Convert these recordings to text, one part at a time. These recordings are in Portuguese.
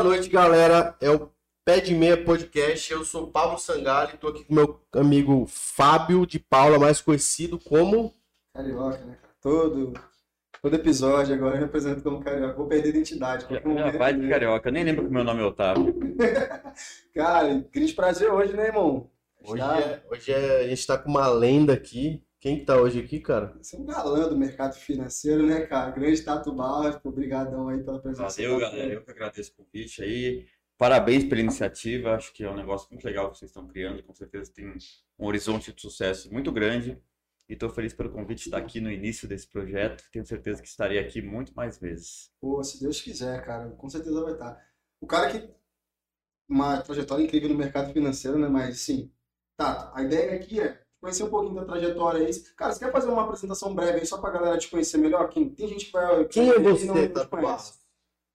Boa noite, galera. É o Pé de Meia Podcast. Eu sou Pablo Sangali, tô aqui com meu amigo Fábio de Paula, mais conhecido como. Carioca, né, cara? Todo, todo episódio agora eu me apresento como carioca. Vou perder a identidade. Já, vai de carioca. Eu nem lembro que meu nome é Otávio. Cara, grande prazer hoje, né, irmão? Hoje, Tá- é, hoje é- a gente tá com uma lenda aqui. Quem que tá hoje aqui, cara? Você é um galã do mercado financeiro, né, cara? Grande Tato Barros, obrigadão aí pela presença. Valeu, galera. Eu que agradeço o convite aí. Parabéns pela iniciativa. Acho que é um negócio muito legal que vocês estão criando. Com certeza tem um horizonte de sucesso muito grande. E estou feliz pelo convite de estar aqui no início desse projeto. Tenho certeza que estarei aqui muito mais vezes. Pô, se Deus quiser, cara, com certeza vai estar. O cara que. Uma trajetória incrível no mercado financeiro, né? Mas, sim. Tato, a ideia aqui é conhecer um pouquinho da trajetória aí. Cara, você quer fazer uma apresentação breve aí só pra galera te conhecer melhor? Quem, tem gente que vai. Quem é não você, te Tato conhece. Barros?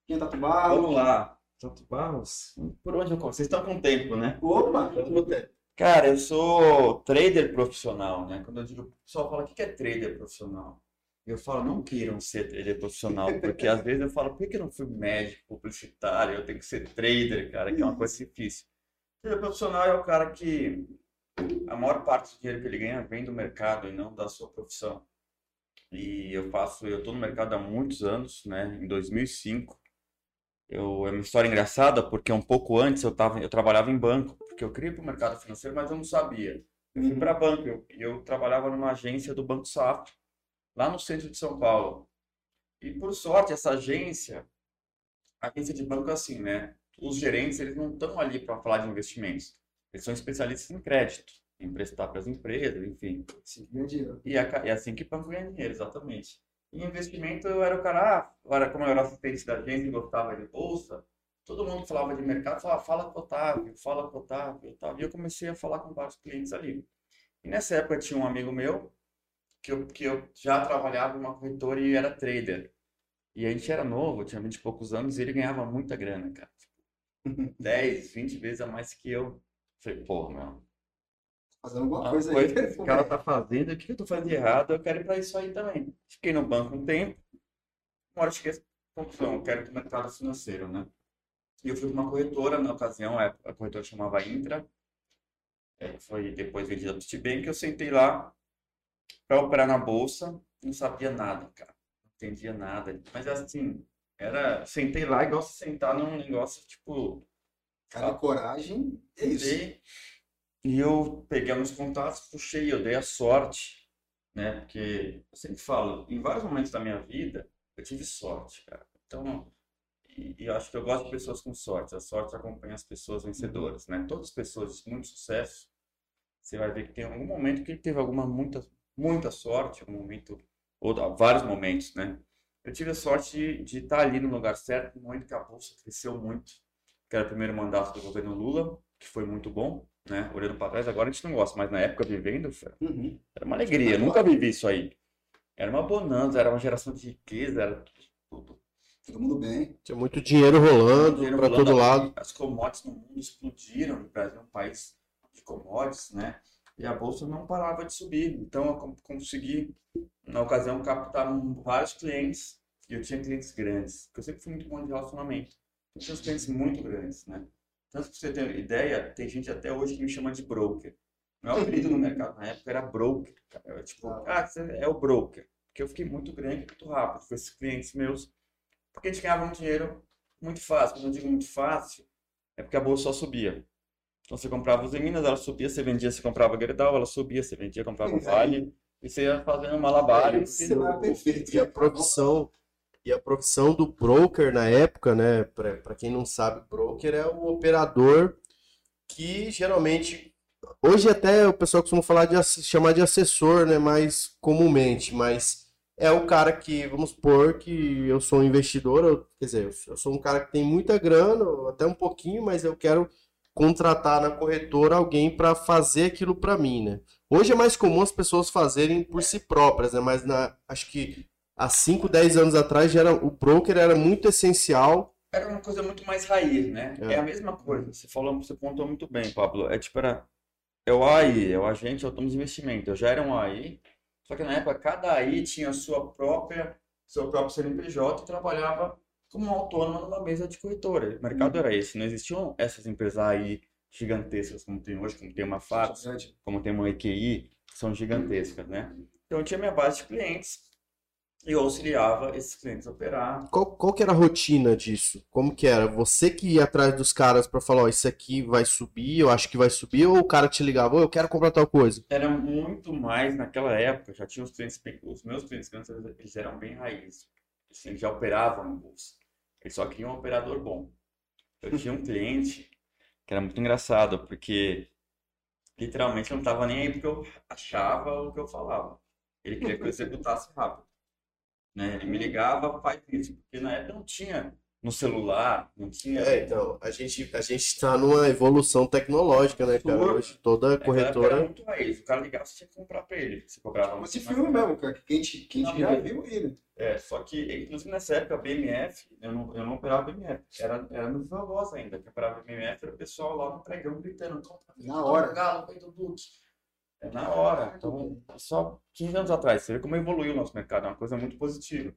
Quem é Tato Barros? Vamos lá. Tato Barros? Por onde eu começo? Vocês estão com tempo, né? Opa! Cara, eu sou trader profissional, né? Quando eu digo, o pessoal fala, o que é trader profissional? Eu falo, não queiram ser trader profissional, porque às vezes eu falo, por que que eu não fui médico, publicitário, eu tenho que ser trader, cara, que é uma coisa difícil. Trader profissional é o cara que a maior parte do dinheiro que ele ganha vem do mercado e não da sua profissão. E eu faço, eu estou no mercado há muitos anos, né? Em 2005, eu, é uma história engraçada porque um pouco antes eu tava, eu trabalhava em banco, porque eu queria para o mercado financeiro, mas eu não sabia. Eu fui Uhum. para banco, eu, eu trabalhava numa agência do Banco Safra, lá no centro de São Paulo. E por sorte, essa agência, a agência de banco é assim, né? Os gerentes, eles não estão ali para falar de investimentos. Eles são especialistas em crédito, em prestar para as empresas, enfim. Sim, ganha dinheiro. E é, ca- é assim que banco ganha dinheiro, exatamente. Em investimento, eu era o cara, ah, como eu era assistente da agência e gostava de bolsa, todo mundo falava de mercado, falava, fala com o Otávio, fala com o Otávio, Otávio. E eu comecei a falar com vários clientes ali. E nessa época tinha um amigo meu, que eu, que eu já trabalhava em uma corretora e era trader. E a gente era novo, tinha 20 e poucos anos, e ele ganhava muita grana, cara. Tipo, 10, 20 vezes a mais que eu. Falei, pô, meu, Fazendo alguma coisa coisa que esse cara tá fazendo, o que eu tô fazendo de errado, eu quero ir pra isso aí também. Fiquei no banco um tempo, uma hora eu cheguei à conclusão, eu quero ir pro mercado financeiro, né? E eu fui pra uma corretora, na ocasião, a a corretora chamava Intra, é, foi depois vendida pro Citibank, eu sentei lá pra operar na bolsa, não sabia nada, cara, não entendia nada, mas assim, era, sentei lá igual se sentar num negócio, tipo, Cara, coragem é isso. E eu peguei alguns contatos, puxei, eu dei a sorte, né? Porque eu sempre falo, em vários momentos da minha vida, eu tive sorte, cara. Então, e, e eu acho que eu gosto de pessoas com sorte. A sorte acompanha as pessoas vencedoras, né? Todas as pessoas de muito sucesso, você vai ver que tem algum momento que teve alguma muita, muita sorte, um momento, ou vários momentos, né? Eu tive a sorte de, de estar ali no lugar certo, no momento que a bolsa cresceu muito, que era o primeiro mandato do governo Lula, que foi muito bom, né? Olhando para trás, agora a gente não gosta, mas na época vivendo, Uhum. era uma alegria. Nunca vivi isso aí. Era uma bonança, era uma geração de riqueza, era tudo. Todo mundo bem. Tinha muito dinheiro rolando rolando todo lado. As commodities no mundo explodiram. O Brasil é um país de commodities, né? E a bolsa não parava de subir. Então eu con- consegui, na ocasião, captar vários clientes. E eu tinha clientes grandes, porque eu sempre fui muito bom de relacionamento. Uns clientes muito grandes, né? Tanto que você ter ideia, tem gente até hoje que me chama de broker. Meu apelido no mercado na época era broker. cara. Eu, tipo, ah, você é o broker. Porque eu fiquei muito grande, muito rápido com esses clientes meus. Porque a gente ganhava muito dinheiro muito fácil. Quando eu digo muito fácil, é porque a bolsa só subia. Então você comprava os Minas, ela subia, você vendia, você comprava Gerdau, ela subia, você vendia, comprava é. Vale. E você ia fazendo malabares. Esse cenário perfeito. E a profissão, e a profissão do broker na época, né? Pra quem não sabe, broker é o operador que geralmente. Hoje até o pessoal costuma falar de chamar de assessor, né? Mais comumente, mas é o cara que, vamos supor que eu sou um investidor, eu- quer dizer, eu sou um cara que tem muita grana, até um pouquinho, mas eu quero contratar na corretora alguém para fazer aquilo para mim, né? Hoje é mais comum as pessoas fazerem por si próprias, né? Mas na, acho que há 5, 10 anos atrás já era, o broker era muito essencial. Era uma coisa muito mais raiz, né? É. É a mesma coisa. Você falou, você pontuou muito bem, Pablo. É tipo, era, é o AI, é o agente autônomo de investimento. Eu já era um AI, só que na época cada AI tinha a sua própria, seu próprio CNPJ e trabalhava como um autônomo numa mesa de corretora. O mercado era esse, não existiam essas empresas aí gigantescas como tem hoje, como tem uma Fatos, como tem uma EQI, que são gigantescas, né? Então eu tinha minha base de clientes eu auxiliava esses clientes a operar. Qual, qual que era a rotina disso? Como que era? Você que ia atrás dos caras para falar, ó, isso aqui vai subir, eu acho que vai subir, ou o cara te ligava, ô, eu quero comprar tal coisa? Era muito mais naquela época, já tinha os clientes, os meus clientes, eles eram bem raiz. Assim, eles já operavam no bolsa. Eles só queriam um operador bom. Eu tinha um cliente que era muito engraçado, porque literalmente não estava nem aí porque eu achava o que eu falava. Ele queria que eu executasse rápido. Né? Ele me ligava, faz isso, porque na época não tinha no celular, não tinha. É, então, a gente a gente está numa evolução tecnológica, né, cara? Hoje toda É, corretora. Era muito raiz. O cara ligava, você tinha que comprar pra ele. Você de muito mais filme caro. mesmo, cara. Que a gente, que a gente Não, já viu né? É, só que, inclusive nessa época, a BMF, eu não, eu não operava BMF. Era, era meus avós ainda, que operava BMF, era o pessoal lá no pregão gritando. "Compra, Na hora. Galo, do Duque. É na hora. Então, só 15 anos atrás, você vê como evoluiu o nosso mercado, é uma coisa muito positiva.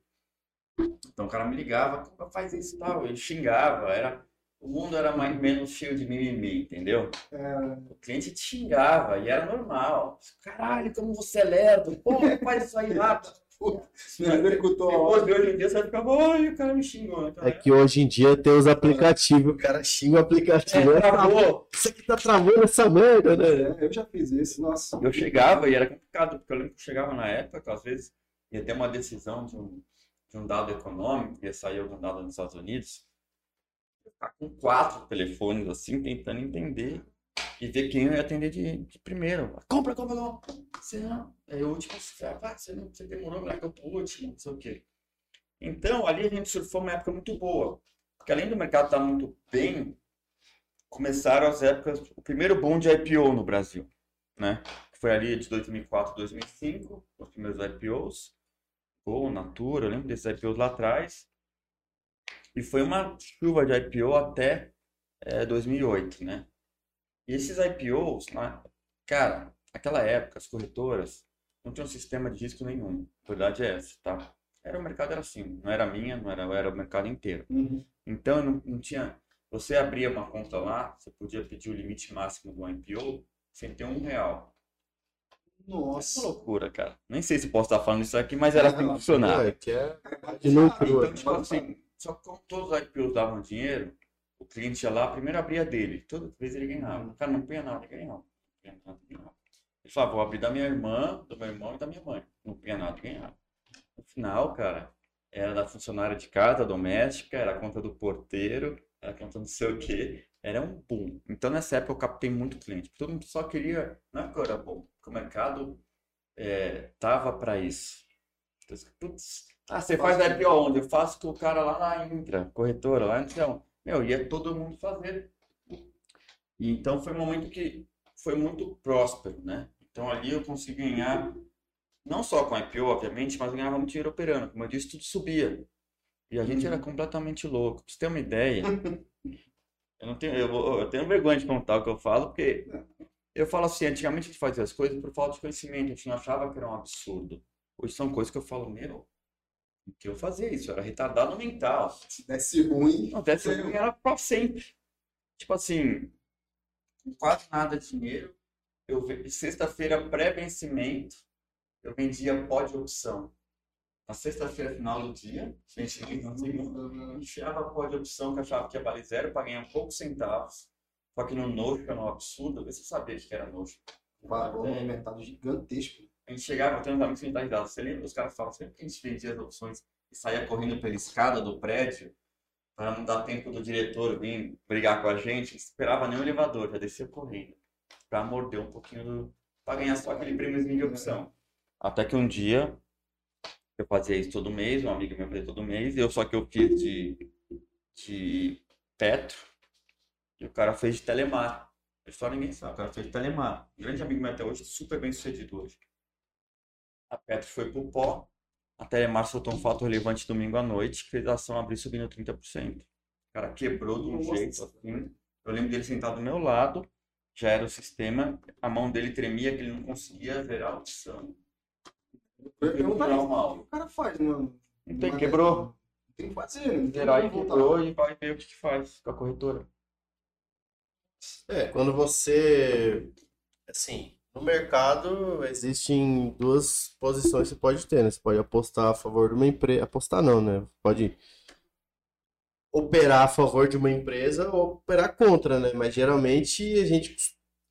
Então o cara me ligava, "Compra, faz isso e tal. Ele xingava, era, o mundo era mais menos cheio de mimimi, entendeu? É, O cliente te xingava e era normal. Caralho, como você é lerdo. Pô, faz isso aí rápido. Me executou a Depois hora. de hoje em dia, você vai ficar, oi, o cara me xingou. Então, É que hoje em dia tem os aplicativos, o cara xinga o aplicativo. É, travou. Isso aqui tá travando essa merda, né? É, eu já fiz isso, nossa. Eu chegava e era complicado, porque eu lembro que eu chegava na época, que às vezes ia ter uma decisão de um, de um dado econômico, ia sair algum dado nos Estados Unidos, eu ficar com quatro telefones assim, tentando entender e ver quem eu ia atender de, de primeiro. Compra, compra, compra. Você não. Aí o último, você fala, "Ah, você, não, você demorou, largou pro último, não sei o quê. Então, ali a gente surfou uma época muito boa. Porque além do mercado estar muito bem, começaram as épocas, o primeiro boom de IPO no Brasil, né? Que foi ali de 2004, 2005, os primeiros IPOs. Gol, Natura, eu lembro desses IPOs lá atrás. E foi uma chuva de IPO até eh, 2008, né? E esses IPOs, né, cara, naquela época, as corretoras não tinham sistema de risco nenhum. A verdade é essa, tá? Era o mercado era assim, não era minha, não era, era o mercado inteiro. Uhum. Então não, não tinha. Você abria uma conta lá, você podia pedir o limite máximo do IPO sem ter um real. Que Nossa. loucura, cara. Nem sei se posso estar falando isso aqui, mas era assim que funcionava. É, que é. Então, tipo assim, só que como todos os IPOs davam dinheiro, o cliente ia lá, primeiro abria dele. Toda vez ele ganhava. O cara não punha nada, ele ganhava. Ganhava. Ele falava, vou abrir da minha irmã, do meu irmão e da minha mãe. Não punha nada, ganhava. No final, cara, era da funcionária de casa, doméstica, era a conta do porteiro, era a conta não sei o quê. Era um boom. Então, nessa época, eu captei muito cliente. Todo mundo só queria. Não é eu era bom, o mercado é, tava para isso. Então, putz, ah, você faz IPO onde? Eu faço com o cara lá na Intra, corretora, lá então. Meu, ia todo mundo fazer. E então foi um momento que foi muito próspero, né? Então ali eu consegui ganhar, não só com IPO, obviamente, mas ganhava muito dinheiro operando. Como eu disse, tudo subia. E a gente era completamente louco. Pra você ter uma ideia, eu não tenho, eu, eu tenho vergonha de contar o que eu falo, porque eu falo assim, antigamente a gente fazia as coisas por falta de conhecimento, a gente não achava que era um absurdo. Hoje são coisas que eu falo, meu, que eu fazia isso, eu era retardado mental. Se desse ruim. Não, deve ser era pra sempre. Tipo assim, quase nada de dinheiro, eu sexta-feira pré-vencimento, eu vendia pó de opção. Na sexta-feira final do dia, na segunda, enfiava pó de opção que achava que ia valer zero para ganhar poucos centavos. Só que no nojo, que era um absurdo, você sabia que era nojo. Parou no mercado gigantesco. A gente chegava, tenho uns amigos que me dão risada. Você lembra? Os caras falam sempre que a gente vendia as opções e saía correndo pela escada do prédio para não dar tempo do diretor vir brigar com a gente. Esperava nem o elevador, já descia correndo para morder um pouquinho do. para ganhar só aquele prêmiozinho de opção. Até que um dia eu fazia isso todo mês, um amigo meu fazia todo mês, eu só que eu fiz de, de Petro e o cara fez de Telemar. Só ninguém sabe, o cara fez de Telemar. Um grande amigo meu até hoje, super bem sucedido hoje. A Petro foi pro pó. A Telemar soltou um fato relevante domingo à noite que fez a ação abrir subindo 30%. O cara quebrou de um Nossa. jeito assim. Eu lembro dele sentado do meu lado, já era o sistema, a mão dele tremia que ele não conseguia zerar a opção. Eu Não, mal. O que o cara faz, mano? Não tem, quebrou. tem que fazer, né? Não tem Zerar e quebrou e vai ver o que que faz com a corretora. É, quando você. Assim, no mercado existem duas posições que você pode ter, né? Você pode apostar a favor de uma empresa. Apostar não, né? Pode operar a favor de uma empresa ou operar contra, né? Mas geralmente a gente.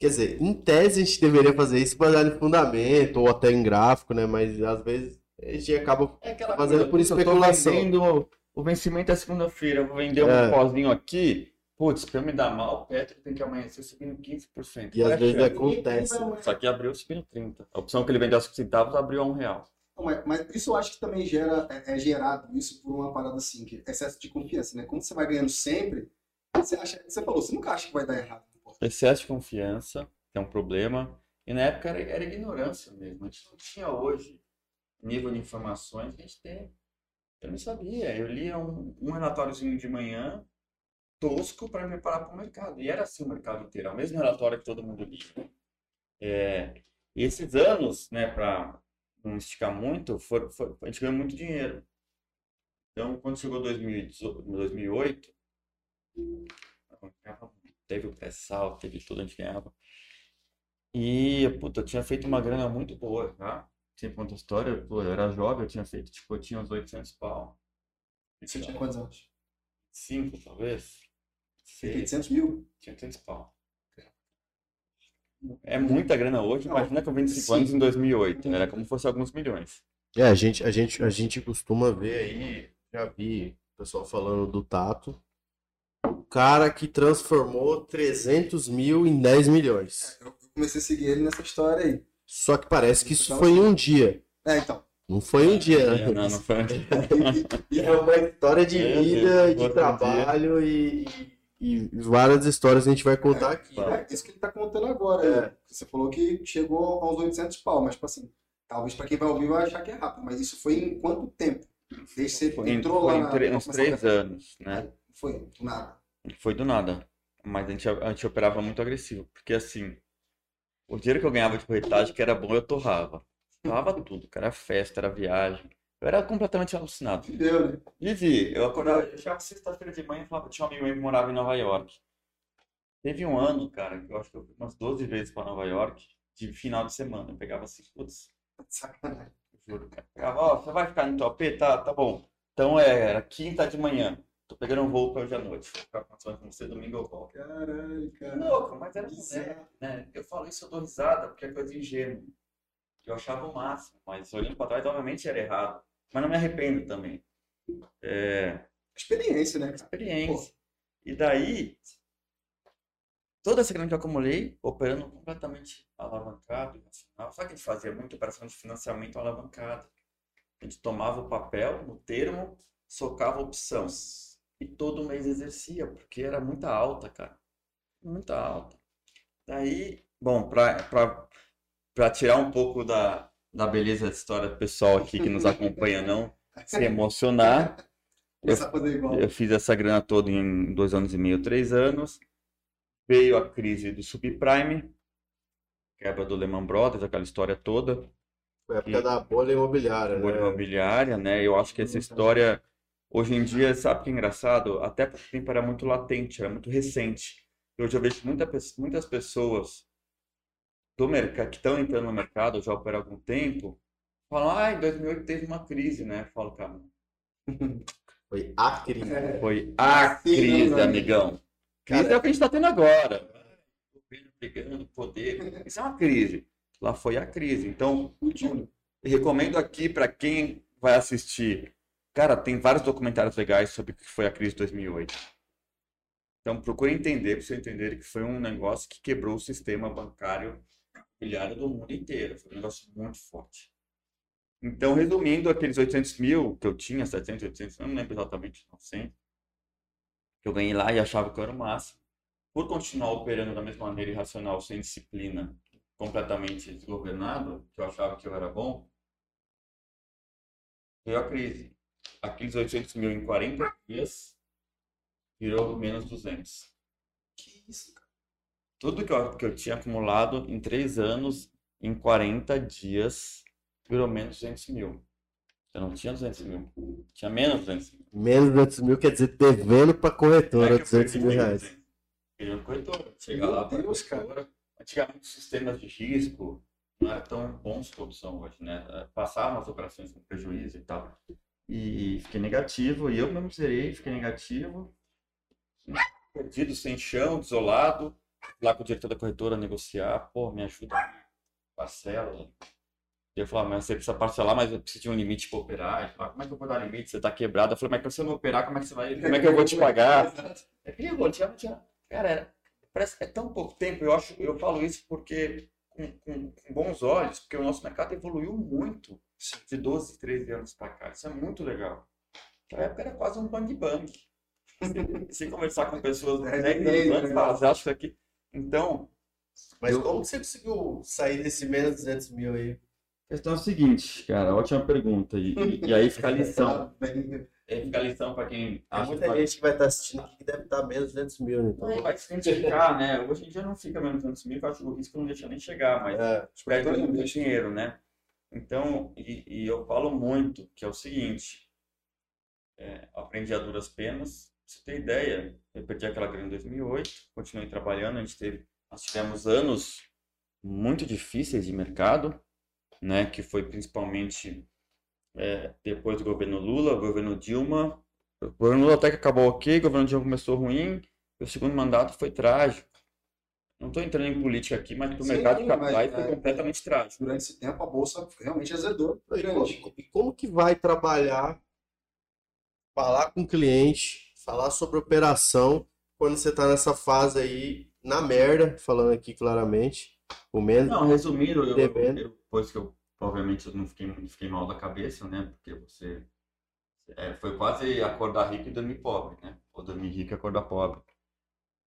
Quer dizer, em tese a gente deveria fazer isso baseado em fundamento ou até em gráfico, né? Mas às vezes a gente acaba É Fazendo coisa, por putz, eu tô especulação. vendendo, o vencimento é segunda-feira, vou vender um É. pozinho aqui. Putz, pra eu me dar mal, o Petro tem que amanhecer subindo 15%. E às é vezes chance? acontece. Só que abriu subindo 30%. A opção que ele vendeu a 5 centavos abriu a um real. Mas, mas isso eu acho que também gera, é, é gerado isso por uma parada assim, que é excesso de confiança, né? Quando você vai ganhando sempre, você acha, você falou, você nunca acha que vai dar errado. Excesso de confiança, que é um problema. E na época era, era ignorância mesmo. A gente não tinha hoje nível de informações que a gente tem. Eu não sabia. Eu lia um, um relatóriozinho de manhã tosco para me preparar para o mercado. E era assim o mercado inteiro. É o mesmo relatório que todo mundo lia. É, e esses anos, né, para não esticar muito, for, for- a gente ganhou muito dinheiro. Então, quando chegou 2018, 2008, teve o pré-sal, teve tudo, a gente ganhava. E, puta, eu tinha feito uma grana muito boa, tá? Sempre conta a história, pô, eu era jovem, eu tinha feito, tipo, eu tinha uns 800 pau. Você tinha quantos anos? Cinco, talvez? Seis, 800 mil. tinha 800 pau. É muita grana hoje, Não, imagina com 25 sim. anos em 2008, era como se fosse alguns milhões. É, a gente, a gente, a gente costuma ver aí, já vi o pessoal falando do Tato, o cara que transformou 300 mil em 10 milhões. Eu comecei a seguir ele nessa história aí. Só que parece que isso foi em um dia. É, então. Não foi um dia, né? Não, não foi. E é uma história de É, vida, de trabalho e, e várias histórias a gente vai contar aqui. Tá. né? É isso que ele tá contando agora. É. aí. Você falou que chegou aos 800 pau, mas, tipo assim, talvez pra quem vai ouvir vai achar que é rápido, mas isso foi em quanto tempo? Desde você Foi, entrou foi lá em na... tre- uns três a- anos, né? Foi, do nada. Foi do nada. Mas a gente, a gente operava muito agressivo. Porque assim, o dinheiro que eu ganhava de corretagem, que era bom, eu torrava. Torrava tudo, cara. Era festa, era viagem. Eu era completamente alucinado. Entendeu, né? Vivi, eu acordava, eu chegava sexta-feira de manhã e falava, tinha um amigo meu que morava em Nova York. Teve um ano, cara, que eu acho que eu fui umas 12 vezes pra Nova York, de final de semana. Eu pegava assim, putz, Sacanagem. Juro, cara. Pegava, ó, você vai ficar no teu AP? Tá, tá bom. Então é, era quinta de manhã. Tô pegando um voo pra hoje à noite. Vou ficar passando com você domingo eu volto. Caralho, cara. Louco, mas era moleque, né? Eu falo isso, eu dou risada, porque é coisa ingênua. Eu achava o máximo, mas olhando pra trás, obviamente era errado. Mas não me arrependo também. É, Experiência, né, experiência. E daí, toda essa grana que eu acumulei, operando completamente alavancado, irracional. Sabe o que a gente fazia? Muito operação de financiamento alavancado. A gente tomava o papel no termo, socava opção. E todo mês exercia, porque era muita alta, cara. Muita alta. Daí, bom, pra tirar um pouco da, da beleza da história do pessoal aqui que nos acompanha, não se emocionar, fazer igual. eu fiz essa grana toda em dois anos e meio, três anos. Veio a crise do subprime, quebra do Lehman Brothers, aquela história toda, Foi a época da bolha imobiliária, bolha né? imobiliária, né? Eu acho que essa história, hoje em dia, sabe que é engraçado? Até por tempo era muito latente, era muito recente. Hoje eu vejo muita, muitas pessoas do mercado, que estão entrando no mercado já operam há algum tempo, falam, ah, em 2008 teve uma crise, né? Eu falo, cara, Foi a crise. É. Foi a Sim, crise, né? amigão. Crise Cara- é o que a gente está tendo agora. Governo brigando, poder. Isso é uma crise. Lá foi a crise. Então, recomendo aqui para quem vai assistir. Cara, tem vários documentários legais sobre o que foi a crise de 2008. Então, procure entender, para você entender que foi um negócio que quebrou o sistema bancário imobiliário do mundo inteiro. Foi um negócio muito forte. Então, resumindo, aqueles 800 mil que eu tinha, 700, 800, eu não lembro exatamente, 900, que eu ganhei lá e achava que eu era o máximo. Por continuar operando da mesma maneira irracional, sem disciplina, completamente desgovernado, que eu achava que eu era bom, veio a crise. Aqueles 800 mil em 40 dias virou menos 200. Que isso, cara? Tudo que eu, que eu tinha acumulado em 3 anos, em 40 dias, virou menos 200 mil. Eu não tinha 200 mil. Tinha menos de 200 mil. Menos de 200 mil quer dizer devendo pra corretora Como é que eu 200 perdi mil reais. 200? Perdi na corretora. Chegar lá cara. corretora. Antigamente, os sistemas de risco não eram tão bons quanto são hoje, né? Passavam as operações com prejuízo e tal. E fiquei negativo, e eu mesmo zerei, fiquei negativo. Perdido, sem chão, desolado. Lá com o diretor da corretora negociar, pô, me ajuda, parcela. E eu falava, mas você precisa parcelar, mas eu preciso de um limite para operar. Ele falava, como é que eu vou dar limite? Você tá quebrado. Eu falei, mas se você não operar, como é que você vai. Como é que eu vou te pagar? É que eu tinha, tinha. Cara, era- parece é tão pouco tempo. Eu acho, eu falo isso porque com, com- com bons olhos, porque o nosso mercado evoluiu muito de 12, 13 anos para cá. Isso é muito legal. Naquela época era quase um bang bang. Sem conversar com pessoas É, 10 é, anos antes, é. fala, você acha que aqui. Então, Mas Eu- como você conseguiu sair desse menos de 200 mil aí? a questão é o seguinte, cara, ótima pergunta. E, e- aí fica a lição. É, fica a lição para quem Tem acha muita que vai- gente que vai estar assistindo aqui que deve estar menos de 200 mil, né? Então, vai se identificar, né? Hoje em dia não fica menos de 200 mil, eu acho que o risco não deixa nem chegar, mas é, perde muito dinheiro, né? Então, e, e eu falo muito que é o seguinte, é, aprendi a duras penas, você ter ideia, eu perdi aquela grana em 2008, continuei trabalhando, a gente teve, nós tivemos anos muito difíceis de mercado, né? Que foi principalmente é, depois do governo Lula, o governo Dilma, o governo Lula até que acabou ok, o governo Dilma começou ruim, e o segundo mandato foi trágico. Não estou entrando em política aqui, mas para o mercado de capitais foi é, completamente trágico. Durante esse tempo, a bolsa realmente azedou. E como, e como que vai trabalhar, falar com o cliente, falar sobre operação, quando você está nessa fase aí, na merda, falando aqui claramente, o menos. Não, resumindo, eu, eu, depois que eu, obviamente, eu não fiquei, fiquei mal da cabeça, né? Porque você, é, foi quase acordar rico e dormir pobre, né? Ou dormir rico e acordar pobre.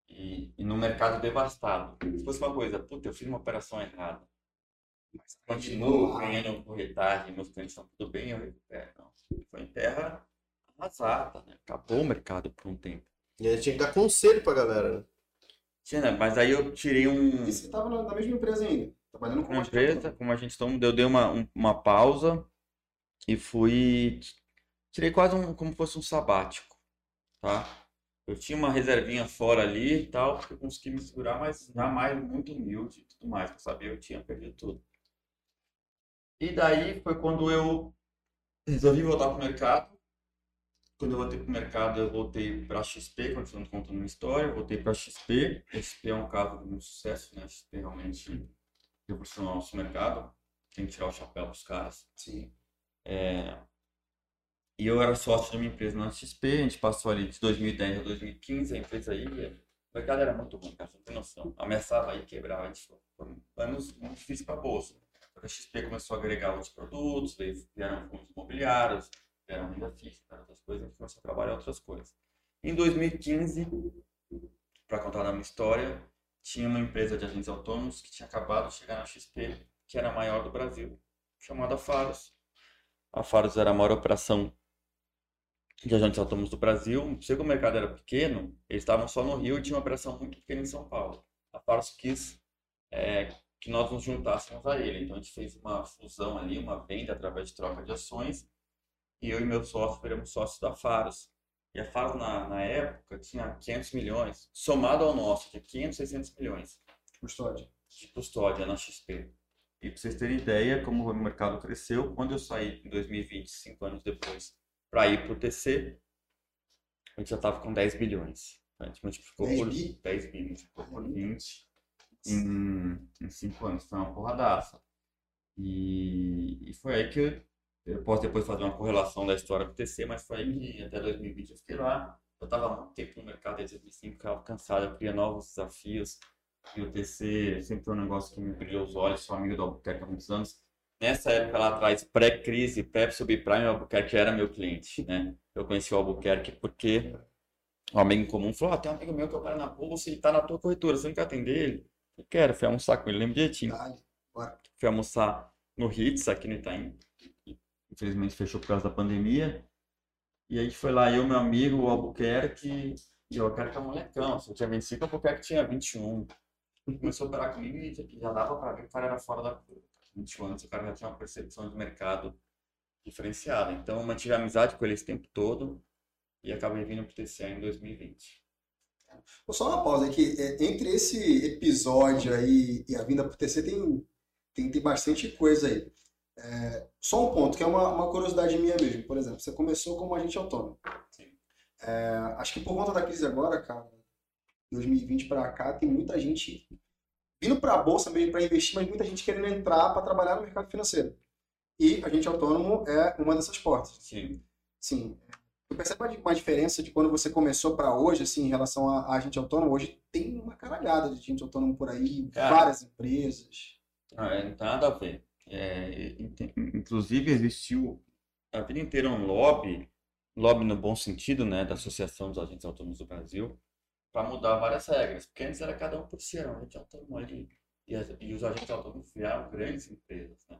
E, e no mercado devastado. Se fosse uma coisa, puta, eu fiz uma operação errada. Mas continuo ganhando corretagem, meus clientes estão tudo bem, eu recupero. Não. Foi em terra arrasada, né? Acabou o mercado por um tempo. E a gente tinha que dar conselho pra galera, né? Tinha, né? Mas aí eu tirei um. E você estava na, mesma empresa ainda, trabalhando com uma empresa, como a gente então, eu dei uma, um- uma pausa e fui. Tirei quase um, como fosse um sabático, tá? Eu tinha uma reservinha fora ali e tal, que eu consegui me segurar, mas jamais muito humilde e tudo mais, pra saber eu tinha perdido tudo. E daí foi quando eu resolvi voltar pro mercado. Quando eu voltei pro mercado, eu voltei para XP, continuando contando uma história, eu voltei para XP. XP é um caso de muito sucesso, né? XP realmente revolucionou o nosso mercado. Tem que tirar o chapéu pros caras. Sim. É, E eu era sócio de uma empresa na XP, a gente passou ali de 2010 a 2015, a empresa aí, o mercado era muito ruim, cara, você não tem noção. Ameaçava aí quebrar, a gente foi anos muito difíceis para a bolsa. A XP começou a agregar outros produtos, veio- vieram fundos imobiliários, vieram renda fixa, vieram outras coisas, a gente começou a trabalhar outras coisas. Em 2015, para contar da minha história, tinha uma empresa de agentes autônomos que tinha acabado de chegar na XP, que era a maior do Brasil, chamada Faros. A Faros era a maior operação de agentes autônomos do Brasil. Se o mercado era pequeno, eles estavam só no Rio e tinha uma operação muito pequena em São Paulo. A Faros quis é, que nós nos juntássemos a ele. Então a gente fez uma fusão ali, uma venda através de troca de ações. E eu e meu sócio viramos sócios da Faros. E a Faros, na, na época, tinha 500 milhões, somado ao nosso, tinha 500, 600 milhões Custódia. de custódia na XP. E para vocês terem ideia como o mercado cresceu, quando eu saí em 2020, cinco anos depois, para ir para o TC, a gente já estava com 10 bilhões. A gente multiplicou 10 por bi? 10 bi, multiplicou por 20 em, em 5 anos. Foi uma porradaça. E, e foi aí que eu, eu posso depois fazer uma correlação da história TC, mas foi aí que até 2020 eu fiquei lá. Eu estava há muito tempo no mercado, desde 2005, ficava cansado, eu queria novos desafios. E o TC sempre foi um negócio que me brilhou os olhos, sou amigo do Albuquerque há muitos anos. Nessa época lá atrás, pré-crise, pré-subprime, o Albuquerque era meu cliente, né? Eu conheci o Albuquerque porque um amigo em comum falou, ah, tem um amigo meu que opera na bolsa e tá na tua corretora, você não quer atender ele? Eu quero, fui almoçar com ele, lembro direitinho. Bora. Fui almoçar no Ritz, aqui no Itaim. Infelizmente fechou por causa da pandemia. E a gente foi lá, eu, meu amigo, o Albuquerque, e o Albuquerque é um molecão. Se eu tinha 25, o Albuquerque tinha 21. Começou a operar comigo e já dava pra ver que o cara era fora da curva. 21 anos, o cara já tinha uma percepção de mercado diferenciada. Então, eu mantive amizade com ele esse tempo todo e acabei vindo pro TCA em 2020. Vou só uma pausa aqui. É, entre esse episódio aí e a vinda pro TC tem, tem, tem bastante coisa aí. É, só um ponto, que é uma, uma curiosidade minha mesmo. Por exemplo, você começou como agente autônomo. É, acho que por conta da crise agora, cara, 2020 para cá, tem muita gente vindo para a bolsa mesmo para investir, mas muita gente querendo entrar para trabalhar no mercado financeiro. E agente autônomo é uma dessas portas. Sim. Sim. Tu percebe uma, diferença de quando você começou para hoje, assim, em relação a, a agente autônomo? Hoje tem uma caralhada de agente autônomo por aí, Cara. várias empresas. Não, é, não tem nada a ver. É, in- inclusive, existiu a vida inteira um lobby, lobby no bom sentido, né, da Associação dos Agentes Autônomos do Brasil, para mudar várias regras. Porque antes era cada um por si, era um agente autônomo ali. E, e os agentes autônomos viraram grandes empresas, né?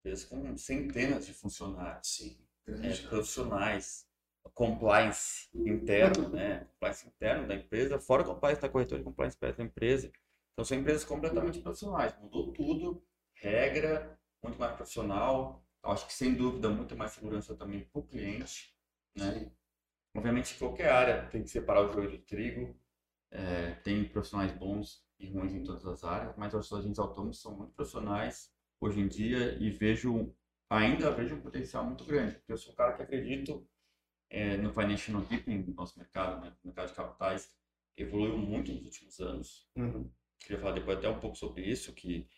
Empresas com centenas de funcionários. Sim. é, profissionais, compliance interno, né? Compliance interno da empresa, fora o compliance da corretora e compliance perto da empresa. Então são empresas completamente profissionais, mudou tudo, regra, muito mais profissional. Acho que sem dúvida muito mais segurança também para o cliente, né? Obviamente qualquer área tem que separar o joio do trigo. É, tem profissionais bons e ruins em todas as áreas, mas os agentes autônomos são muito profissionais hoje em dia e vejo ainda vejo um potencial muito grande, porque eu sou um cara que acredito é, no financial deepening do nosso mercado, né? O mercado de capitais evoluiu muito nos últimos anos. Uhum. Queria falar depois até um pouco sobre isso, que,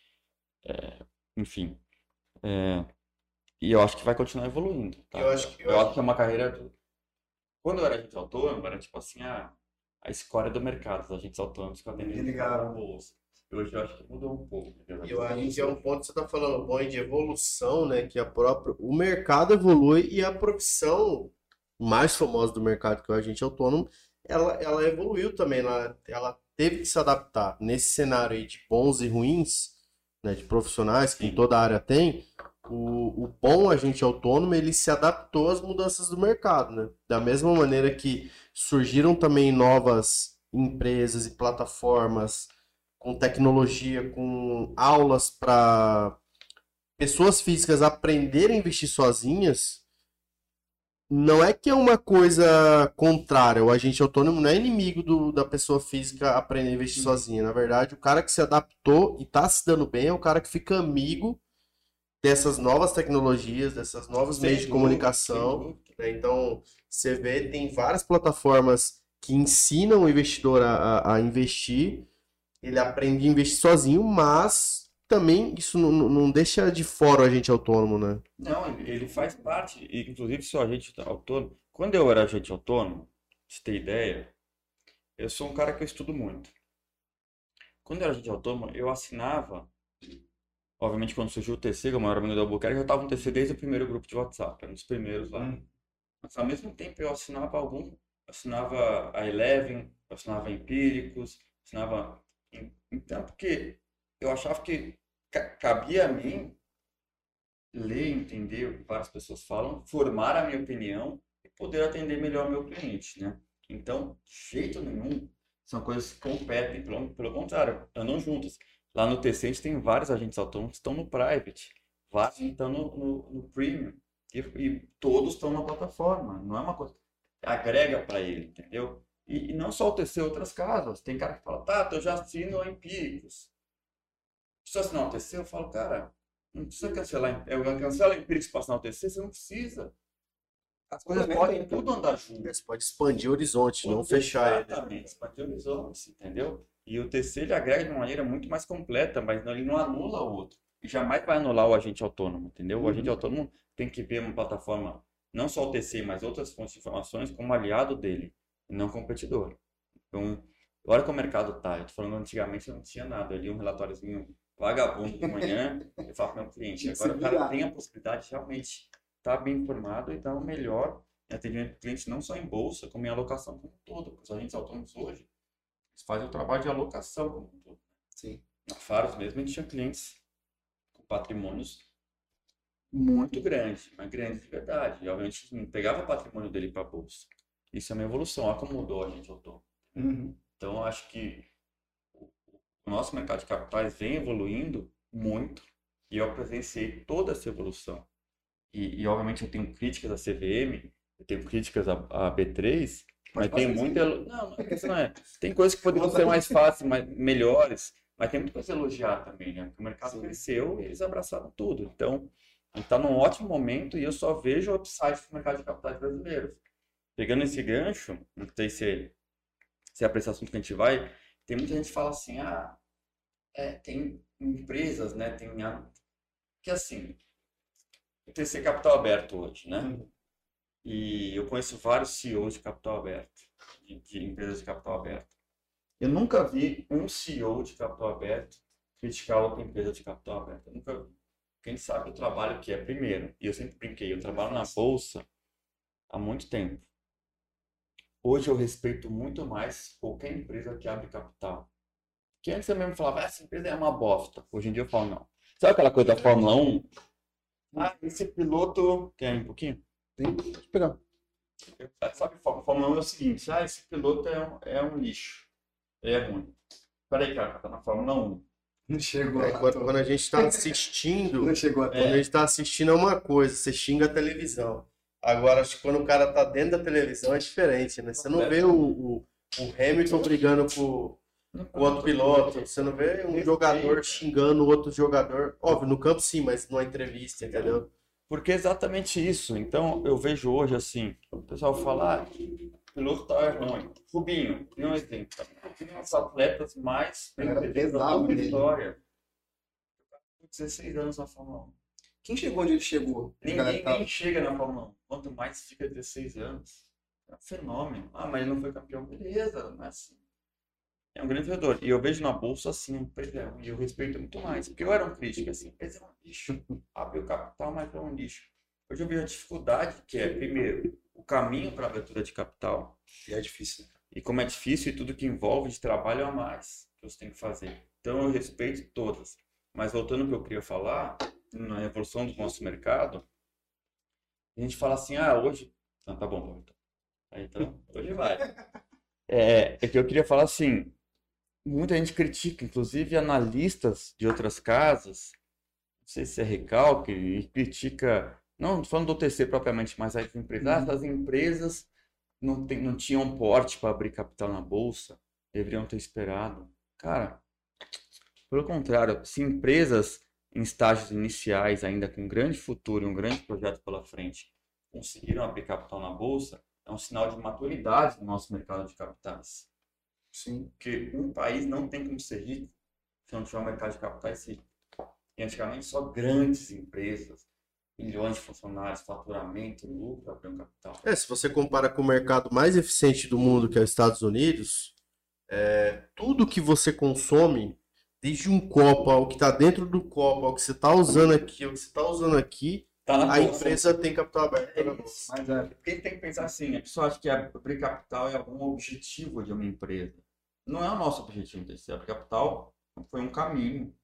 é, enfim, é, e eu acho que vai continuar evoluindo. tá? Eu acho que- eu eu acho acho que é uma carreira. do- Quando eu era agente autônomo, era tipo assim, a, a escória do mercado, os agentes autônomos que atendem na bolsa. Hoje eu acho que mudou um pouco. né? Eu acho que é um ponto que você está falando bom de evolução, né? Que a própria, o mercado evolui e a profissão mais famosa do mercado, que é o agente autônomo, ela, ela evoluiu também. Ela, ela teve que se adaptar nesse cenário aí de bons e ruins, né? De profissionais que Sim. toda área tem. O, o bom agente autônomo ele se adaptou às mudanças do mercado, né? Da mesma maneira que surgiram também novas empresas e plataformas com tecnologia, com aulas para pessoas físicas aprenderem a investir sozinhas, não é que é uma coisa contrária. O agente autônomo não é inimigo do- da pessoa física aprender a investir Uhum. sozinha. Na verdade, o cara que se adaptou e está se dando bem é o cara que fica amigo dessas novas tecnologias, dessas novos Sem meios de comunicação né? Então, você vê, tem várias plataformas que ensinam o investidor a, a- a investir. Ele aprende a investir sozinho, mas também isso não, não- deixa de fora o agente autônomo, né? Não, ele faz parte, e, inclusive se o agente autônomo. Quando eu era agente autônomo, pra você ter ideia, eu sou um cara que eu estudo muito. Quando eu era agente autônomo, eu assinava. Obviamente, quando surgiu o TC, que é o maior amigo do Albuquerque, eu estava no TC desde o primeiro grupo de WhatsApp, era um dos primeiros lá. Hum. Mas ao mesmo tempo eu assinava algum, assinava a Eleven, assinava Empíricos, assinava. Então, porque eu achava que ca- cabia a mim ler, entender o que várias pessoas falam, formar a minha opinião e poder atender melhor meu cliente, né? Então, de jeito nenhum, são coisas que competem, pelo, pelo contrário, andam juntas. Lá no TC a gente tem vários agentes autônomos que estão no private, vários estão no, no, no premium, e, e todos estão na plataforma, não é uma coisa, agrega para ele, entendeu? E, e não só o TC, outras casas, tem cara que fala, tá, eu já assino a Empíricos, se assinar o TC, eu falo, cara, não precisa cancelar, eu cancelo a Empíricos para assinar o TC, você não precisa. As coisas podem aí, tudo andar junto. Você pode expandir o horizonte, não fechar ele. Exatamente, expandir horizontes, entendeu? E o TC ele agrega de uma maneira muito mais completa, mas não- ele não anula o outro. E jamais vai anular o agente autônomo, entendeu? O agente Uhum. autônomo tem que ver uma plataforma, não só o TC, mas outras fontes de informações como aliado dele, e não competidor. Então, olha como o mercado tá. Eu tô falando antigamente não tinha nada. Eu li um relatóriozinho vagabundo de manhã e falo para o meu cliente. Agora o cara tem a possibilidade de realmente estar bem informado e dar o melhor em atendimento do cliente, não só em bolsa, como em alocação como um todo. Os agentes autônomos hoje, eles fazem o trabalho de alocação como um todo. Sim. Na Faros mesmo, a gente tinha clientes com patrimônios muito grandes, mas grandes de verdade. E, obviamente, não pegava o patrimônio dele para a bolsa. Isso é uma evolução. Olha como mudou a gente autônomo. Uhum. Então, eu acho que o o nosso mercado de capitais vem evoluindo muito e eu presenciei toda essa evolução. e, e, obviamente eu tenho críticas à CVM, eu tenho críticas à, à B3, mas Pode tem muita. Não, não, não é. Tem coisas que poderiam ser mais fáceis, mais, melhores, mas tem muita coisa a elogiar também, né? Porque o mercado Sim. cresceu e eles abraçaram tudo. Então, a gente está num ótimo momento e eu só vejo upside para o mercado de capitais brasileiros. Pegando esse gancho, não sei se, se é para esse assunto que a gente vai, tem muita gente que fala assim, ah, é, tem empresas, né? Tem a... que assim, o TC Capital Aberto hoje, né? Uhum. E eu conheço vários CEOs de capital aberto, de, de empresas de capital aberto. Eu nunca vi um CEO de capital aberto criticar outra empresa de capital aberto. Eu nunca vi. Quem sabe o trabalho que é primeiro. E eu sempre brinquei, eu trabalho na bolsa há muito tempo. Hoje eu respeito muito mais qualquer empresa que abre capital. Que antes eu mesmo falava, "Ah, essa empresa é uma bosta. Hoje em dia eu falo, não. Sabe aquela coisa da Fórmula 1? Ah, esse piloto. Quer um pouquinho? Tem, pode pegar. Sabe, Fórmula Fórmula 1 é o seguinte, ah, esse piloto é um, é um lixo. Ele é ruim. Peraí, cara, tá na Fórmula 1. Não chegou É, quando, quando a gente tá assistindo, Não chegou quando a gente tá assistindo é uma coisa, você xinga a televisão. Agora, acho que quando o cara tá dentro da televisão é diferente, né? Você não vê o, o, o Hamilton brigando com o outro piloto, você não vê um jogador xingando o outro jogador. Óbvio, no campo sim, mas numa entrevista, entendeu? Porque é exatamente isso. Então, eu vejo hoje assim, o pessoal fala, ah, o piloto tá ruim. Rubinho, não é exemplo. Dos atletas mais pesado toda a nele. história. Com 16 anos na Fórmula 1. Quem chegou onde ele chegou? Ninguém tá- nem chega na Fórmula 1. Quanto mais fica 16 anos. É um fenômeno. Ah, mas ele não foi campeão. Beleza, não é assim. É um grande jogador. E eu vejo na bolsa assim, empresa é. E eu respeito muito mais. Porque eu era um crítico, assim, empresa é um lixo. Abriu capital, mas é um lixo. Hoje eu vejo a dificuldade que é, primeiro, o caminho para a abertura de capital. E é difícil. né? E como é difícil e tudo que envolve de trabalho a mais que você tem que fazer. Então eu respeito todas. Mas voltando ao que eu queria falar, na evolução do nosso mercado, a gente fala assim, ah, hoje. Não, tá bom, bom, então. Hoje vai. É, é que eu queria falar assim, muita gente critica, inclusive analistas de outras casas, não sei se é recalque, e critica, não falando do TC propriamente, mas as empresas, ah, essas empresas não, tem, não tinham porte para abrir capital na bolsa, deveriam ter esperado. Cara, pelo contrário, se empresas em estágios iniciais, ainda com um grande futuro e um grande projeto pela frente, conseguiram abrir capital na bolsa, é um sinal de maturidade no nosso mercado de capitais. Sim. Porque um país não tem como ser rico se não tiver um mercado de capitais rico. E antigamente só grandes empresas, milhões de funcionários, faturamento, lucro, abriam capital. É, se você compara com o mercado mais eficiente do mundo, que é os Estados Unidos, é, tudo que você consome, desde um copo ao que está dentro do copo, ao que você está usando aqui, ao que você está usando aqui, Tá a bolsa. empresa tem capital aberto É. Mas é. Porque tem que pensar assim, a pessoa acha que abrir capital é algum objetivo de uma empresa. Não é o nosso objetivo desse. Abrir capital foi um caminho.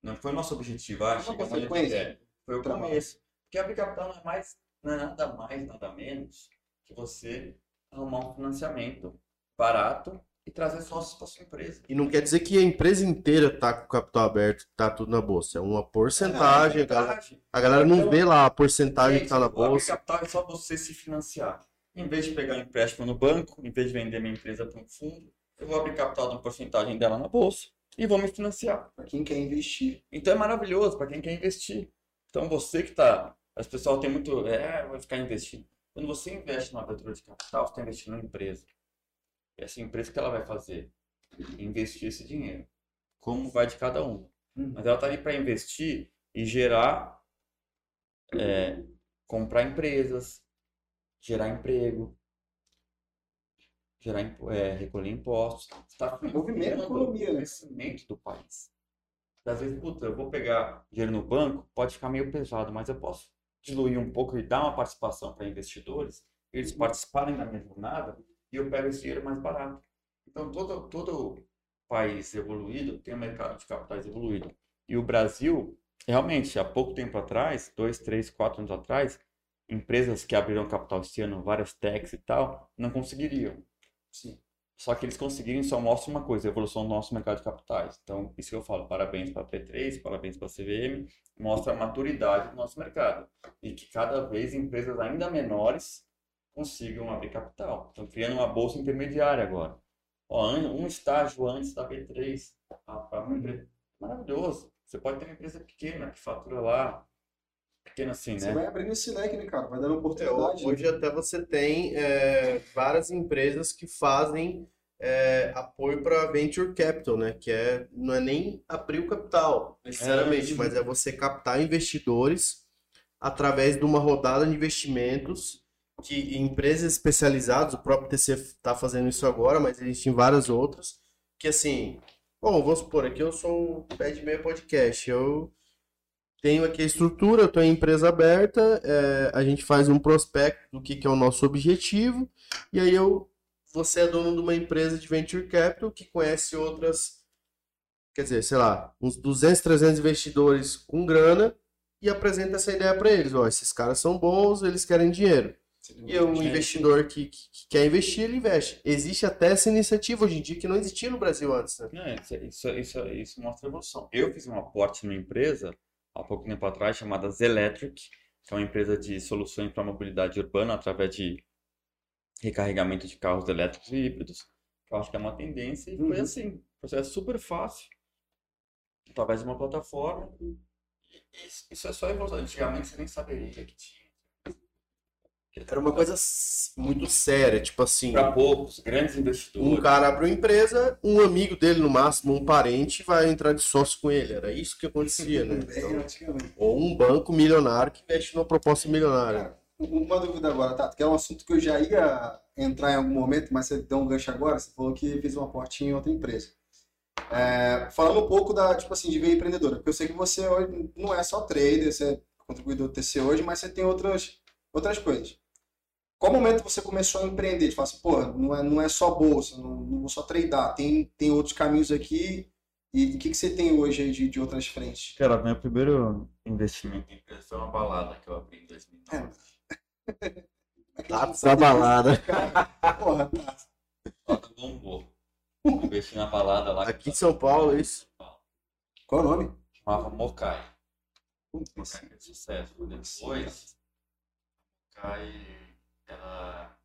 Não foi o nosso objetivo. Ah, quer. Foi o Trabalho. começo. Porque abrir capital não é, mais, não é nada mais, nada menos que você arrumar um financiamento barato e trazer sócios para sua empresa. E não quer dizer que a empresa inteira tá com o capital aberto, tá tudo na bolsa. É uma porcentagem. a galera-. A galera não Então, vê lá a porcentagem que Gente, tá na o abrir bolsa. capital é só você se financiar. Em vez de pegar um empréstimo no banco, em vez de vender minha empresa para um fundo, eu vou abrir capital de uma porcentagem dela na bolsa e vou me financiar. Pra quem quer investir. Então é maravilhoso para quem quer investir. Então você que está. As pessoas têm muito. É, vai ficar investindo. Quando você investe numa abertura de capital, você está investindo numa empresa. E essa empresa que ela vai fazer? Investir esse dinheiro. Como vai de cada um. Hum. Mas ela está ali para investir e gerar. é, comprar empresas, gerar emprego, gerar, é, recolher impostos. Está Movimento da economia, o né? crescimento do país. Às vezes, puta, eu vou pegar dinheiro no banco, pode ficar meio pesado, mas eu posso diluir um pouco e dar uma participação para investidores, eles participarem da minha jornada e eu pego esse dinheiro mais barato. Então, todo, todo país evoluído tem um mercado de capitais evoluído. E o Brasil, realmente, há pouco tempo atrás, dois, três, quatro anos atrás, empresas que abriram capital esse ano, várias techs e tal, não conseguiriam. Sim. Só que eles conseguiram só mostra uma coisa, a evolução do nosso mercado de capitais. Então, isso que eu falo, parabéns para a P3, parabéns para a CVM, mostra a maturidade do nosso mercado. E que cada vez empresas ainda menores consigam abrir capital. Estão criando uma bolsa intermediária agora. Ó, um estágio antes da P3, maravilhoso. Você pode ter uma empresa pequena que fatura lá, pequena assim, Você né? vai abrindo esse leque, né, cara? Vai dando É, oportunidade. hoje até você tem é, várias empresas que fazem é, apoio para venture capital, né? Que é, não é nem abrir o capital, necessariamente, É, mas é você captar investidores através de uma rodada de investimentos que empresas especializadas, o próprio TC está fazendo isso agora, mas existem várias outras, que assim, bom, vamos supor, aqui eu sou pé de meia podcast, eu tenho aqui a estrutura, eu estou em empresa aberta, é, a gente faz um prospecto do que, que é o nosso objetivo, e aí eu, você é dono de uma empresa de venture capital que conhece outras, quer dizer, sei lá, uns 200, 300 investidores com grana e apresenta essa ideia para eles, ó, esses caras são bons, eles querem dinheiro. E o Gente. investidor que, que- que quer investir, ele investe. Existe até essa iniciativa hoje em dia que não existia no Brasil antes, né? Não, isso, isso, isso, isso mostra evolução. Eu fiz um aporte numa empresa há pouco tempo atrás chamada Zelectric, que é uma empresa de soluções para mobilidade urbana através de recarregamento de carros elétricos e híbridos. Eu acho que é uma tendência e foi Uhum. assim, processo super fácil, através de uma plataforma. Isso, isso é só evolução. Antigamente você nem saberia que tinha. Era uma coisa muito séria, tipo assim, Para poucos, grandes um investidores. cara abre uma empresa, um amigo dele, no máximo, um parente, vai entrar de sócio com ele. Era isso que acontecia, né? Então, ou um banco milionário que investe numa proposta milionária. Cara, uma dúvida agora, Tato, que é um assunto que eu já ia entrar em algum momento, mas você deu um gancho agora, você falou que fez um aporte em outra empresa. É, falando um pouco da, tipo assim, de ver empreendedora, porque eu sei que você hoje não é só trader, você é contribuidor do TC hoje, mas você tem outras, outras coisas. Qual momento você começou a empreender? De falar assim, pô, não é, não é só bolsa, não, não vou só tradar, tem, tem outros caminhos aqui. E o que, que você tem hoje aí de, de outras frentes? Cara, meu primeiro investimento em empresa foi uma balada que eu abri em 2009. Tá da balada. Porra, Tato. Bota bombou. Investi na balada lá. Aqui em São Paulo, isso. Qual é o nome? Chamava Mokai. Mokai fez sucesso. Depois, Mokai, ela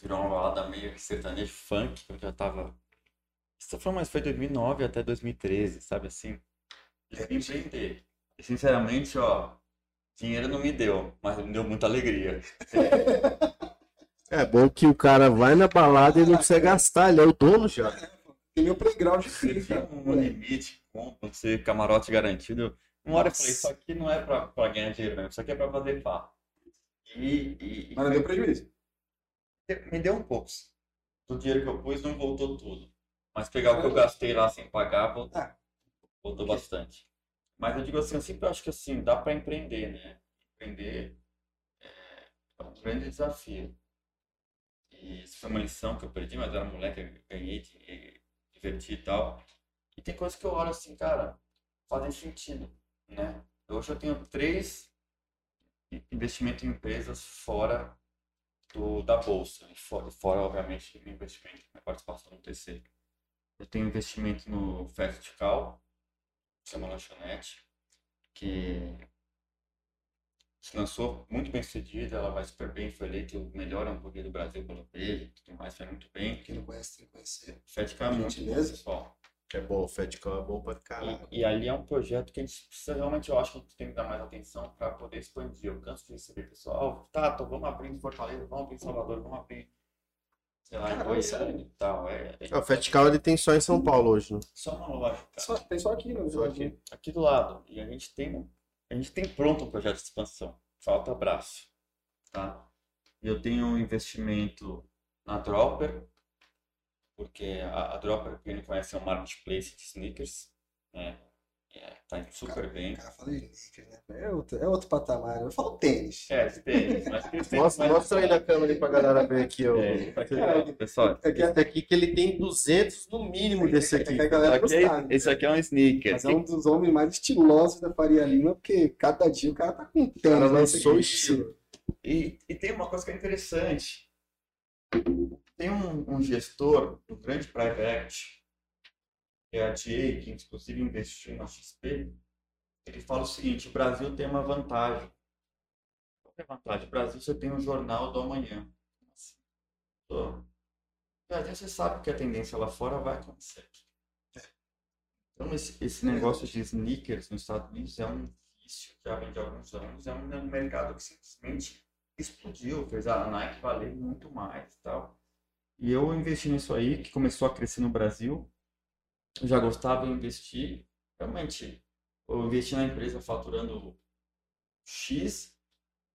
virou uma balada meio que sertanejo funk, que eu já tava... Isso foi, mas foi 2009 até 2013, sabe assim? Empreender. E, sinceramente, ó, dinheiro não me deu, mas me deu muita alegria. É bom que o cara vai na balada e não precisa gastar, ele é o dono já. Tem meu playground de filho, cara. um limite, com você camarote garantido. Uma hora eu falei, isso aqui não é pra, pra ganhar dinheiro mesmo, isso aqui é pra fazer pá. E, e, Mas não deu prejuízo. me deu um pouco. Do dinheiro que eu pus não voltou tudo. Mas pegar o que eu gastei lá sem pagar, voltou, Ah. voltou bastante. Mas eu digo assim, eu sempre acho que assim, dá pra empreender, né? Empreender é um grande desafio. E isso foi uma lição que eu perdi, mas eu era moleque, eu ganhei, dinheiro, diverti e tal. E tem coisas que eu olho assim, cara, fazem sentido, né? Hoje eu tenho três investimentos em empresas fora do, da bolsa, e fora, fora, obviamente, investimento, minha participação no TC. Eu tenho investimento no Festival, que é uma lanchonete, que se lançou muito bem sucedida, ela vai super bem, foi eleita o melhor hambúrguer do Brasil pelo Veja, tudo mais, foi muito bem. Quem não conhece, tem que conhecer. É muito bom, pessoal. É bom, o Fedcom é bom pra caralho. E, e ali é um projeto que a gente precisa realmente, eu acho que a gente tem que dar mais atenção para poder expandir. Eu canso de receber pessoal, tá, tô, vamos abrir em Fortaleza, vamos abrir em Salvador, vamos abrir, sei lá, em Goiânia e tal. É, é Ah, O Fedcal ele tem só em São Paulo hoje, né? só uma loja. Só, tem só aqui, né? Só aqui. aqui do lado. E a gente tem, a gente tem pronto um projeto de expansão. Falta braço, tá? E Eu tenho um investimento na Dropper, porque a, a Dropper, quem não conhece, é um marketplace de sneakers, né? É, tá indo super bem. O cara fala de sneakers, né? É outro, é outro patamar. Eu falo tênis. É, tem, mas tem Mostra, mais- mostra aí na câmera aí pra galera ver aqui. É, pra cá, pessoal. É que, Esse aqui que ele tem 200 no mínimo desse é aqui. a galera Esse aqui, gostar, né? esse aqui é um sneaker. Mas é um dos homens mais estilosos da Faria Lima, porque cada dia o cara tá com O cara tênis. né? Lançou o aqui. estilo. E, e tem uma coisa que é interessante. Tem um, um gestor do grande private, que é a TA, que inclusive investiu na XP, ele fala o seguinte, o Brasil tem uma vantagem. Qual é a vantagem? O Brasil você tem o Jornal do Amanhã. Assim, o Brasil você sabe que a tendência lá fora vai acontecer. Então esse, esse negócio de sneakers nos Estados Unidos é um vício que já vem de alguns anos, é um mercado que simplesmente explodiu, fez a Nike valer muito mais e tal. E eu investi nisso aí, que começou a crescer no Brasil. Eu já gostava de investir. Realmente, eu investi na empresa faturando X.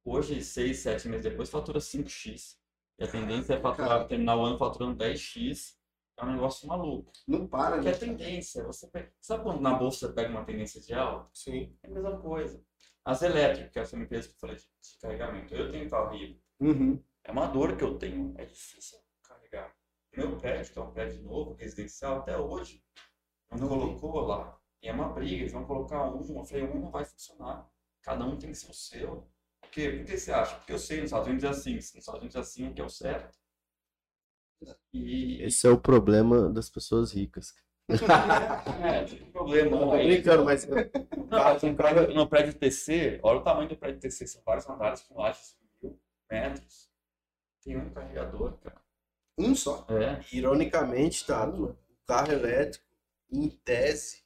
Hoje, 6, 7 meses depois, fatura 5X. E a tendência é faturar, terminar o ano faturando 10X. É um negócio maluco. Não para, Porque né? é tendência. Você pega... Sabe quando na bolsa você pega uma tendência de alta? Sim. É a mesma coisa. As elétricas, que é essa empresa que eu falei de, carregamento. Eu tenho carro híbrido. Uhum. É uma dor que eu tenho. É difícil. Meu prédio, que é um prédio novo, residencial, até hoje, não colocou lá. E é uma briga. Eles vão colocar um. Eu falei, um não vai funcionar. Cada um tem que ser o seu. Por quê? Por que você acha? Porque eu sei, nos Estados Unidos é assim. Nos Estados Unidos é assim, é que é o certo. E Esse é o problema das pessoas ricas. é, um problema. Não, tô brincando, mas Não, um prédio, no prédio TC, olha o tamanho do prédio TC, são vários andares com lajes mil metros. Tem um carregador, cara. Um só. É. ironicamente, Tato, o carro elétrico, em tese,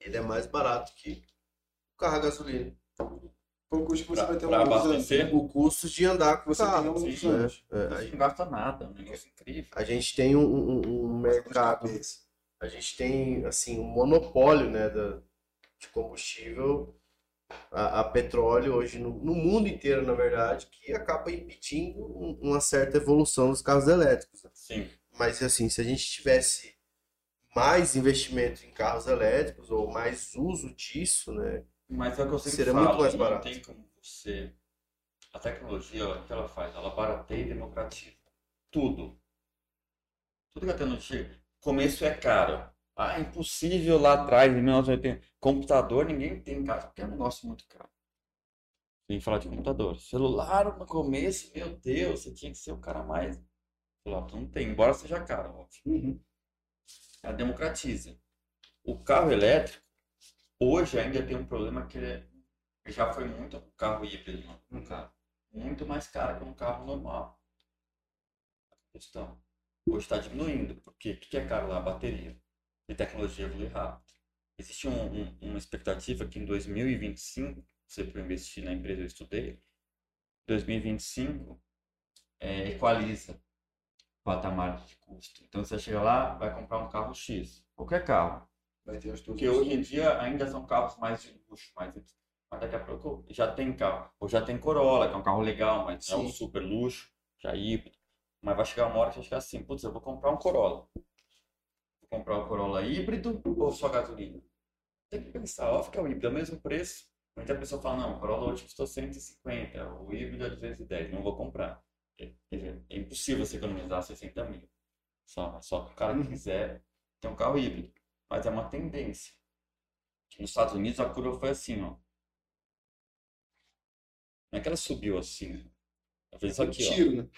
ele é mais barato que o carro a gasolina. Por custo que você Pra- vai ter pra um abastecer? O custo de andar com o Você carro. tem um sim, uso- É, é, Isso não gasta nada, é um negócio incrível. a gente tem um, um- um mercado, a gente tem assim um monopólio, né, da, de combustível a, a petróleo hoje no, no mundo inteiro, na verdade, que acaba impedindo um- uma certa evolução dos carros elétricos. Sim. Mas assim, se a gente tivesse mais investimento em carros elétricos ou mais uso disso, né? Mas é o que eu sempre Seria falo, muito mais não barato. tem como você... A tecnologia, o que ela faz? Ela barateia e democratiza. Tudo. Tudo que a tecnologia... Começo é caro. Ah, é impossível lá atrás, em 1980. Computador, ninguém tem casa, porque é um negócio muito caro. Que falar de computador. Celular, no começo, meu Deus, você tinha que ser o cara mais... Celular, tu não tem, embora seja caro, óbvio. Uhum. Ela democratiza. O carro elétrico, hoje ainda tem um problema que ele é- já foi muito um carro híbrido, né? um carro muito mais caro que um carro normal. A questão. Hoje está diminuindo, porque o que é caro lá? A bateria. E tecnologia evolui rápido. Existe um- um- uma expectativa que em 2025, você para investir na empresa eu estudei, 2025 é, equaliza o patamar de custo. Então você chega lá, vai comprar um carro X, qualquer carro. Vai ter os. Porque hoje em dia ainda são carros mais de luxo, mais mas daqui a pouco já tem carro. Ou já tem Corolla, que é um carro legal, mas não é um Sim. super luxo, já híbrido. Mas vai chegar uma hora que vai ficar assim, putz, eu vou comprar um Corolla. Comprar o Corolla híbrido ou só gasolina? Tem que pensar, ó, fica o híbrido, é o mesmo preço. Muita pessoa fala, não, o Corolla hoje custou 150, o híbrido é 210, não vou comprar. É, quer dizer, é impossível você economizar 60 mil. Só, só que o cara que quiser ter um carro híbrido. Mas é uma tendência. Nos Estados Unidos a curva foi assim, ó. Não é que ela subiu assim. Ela fez isso aqui, ó. tiro, né?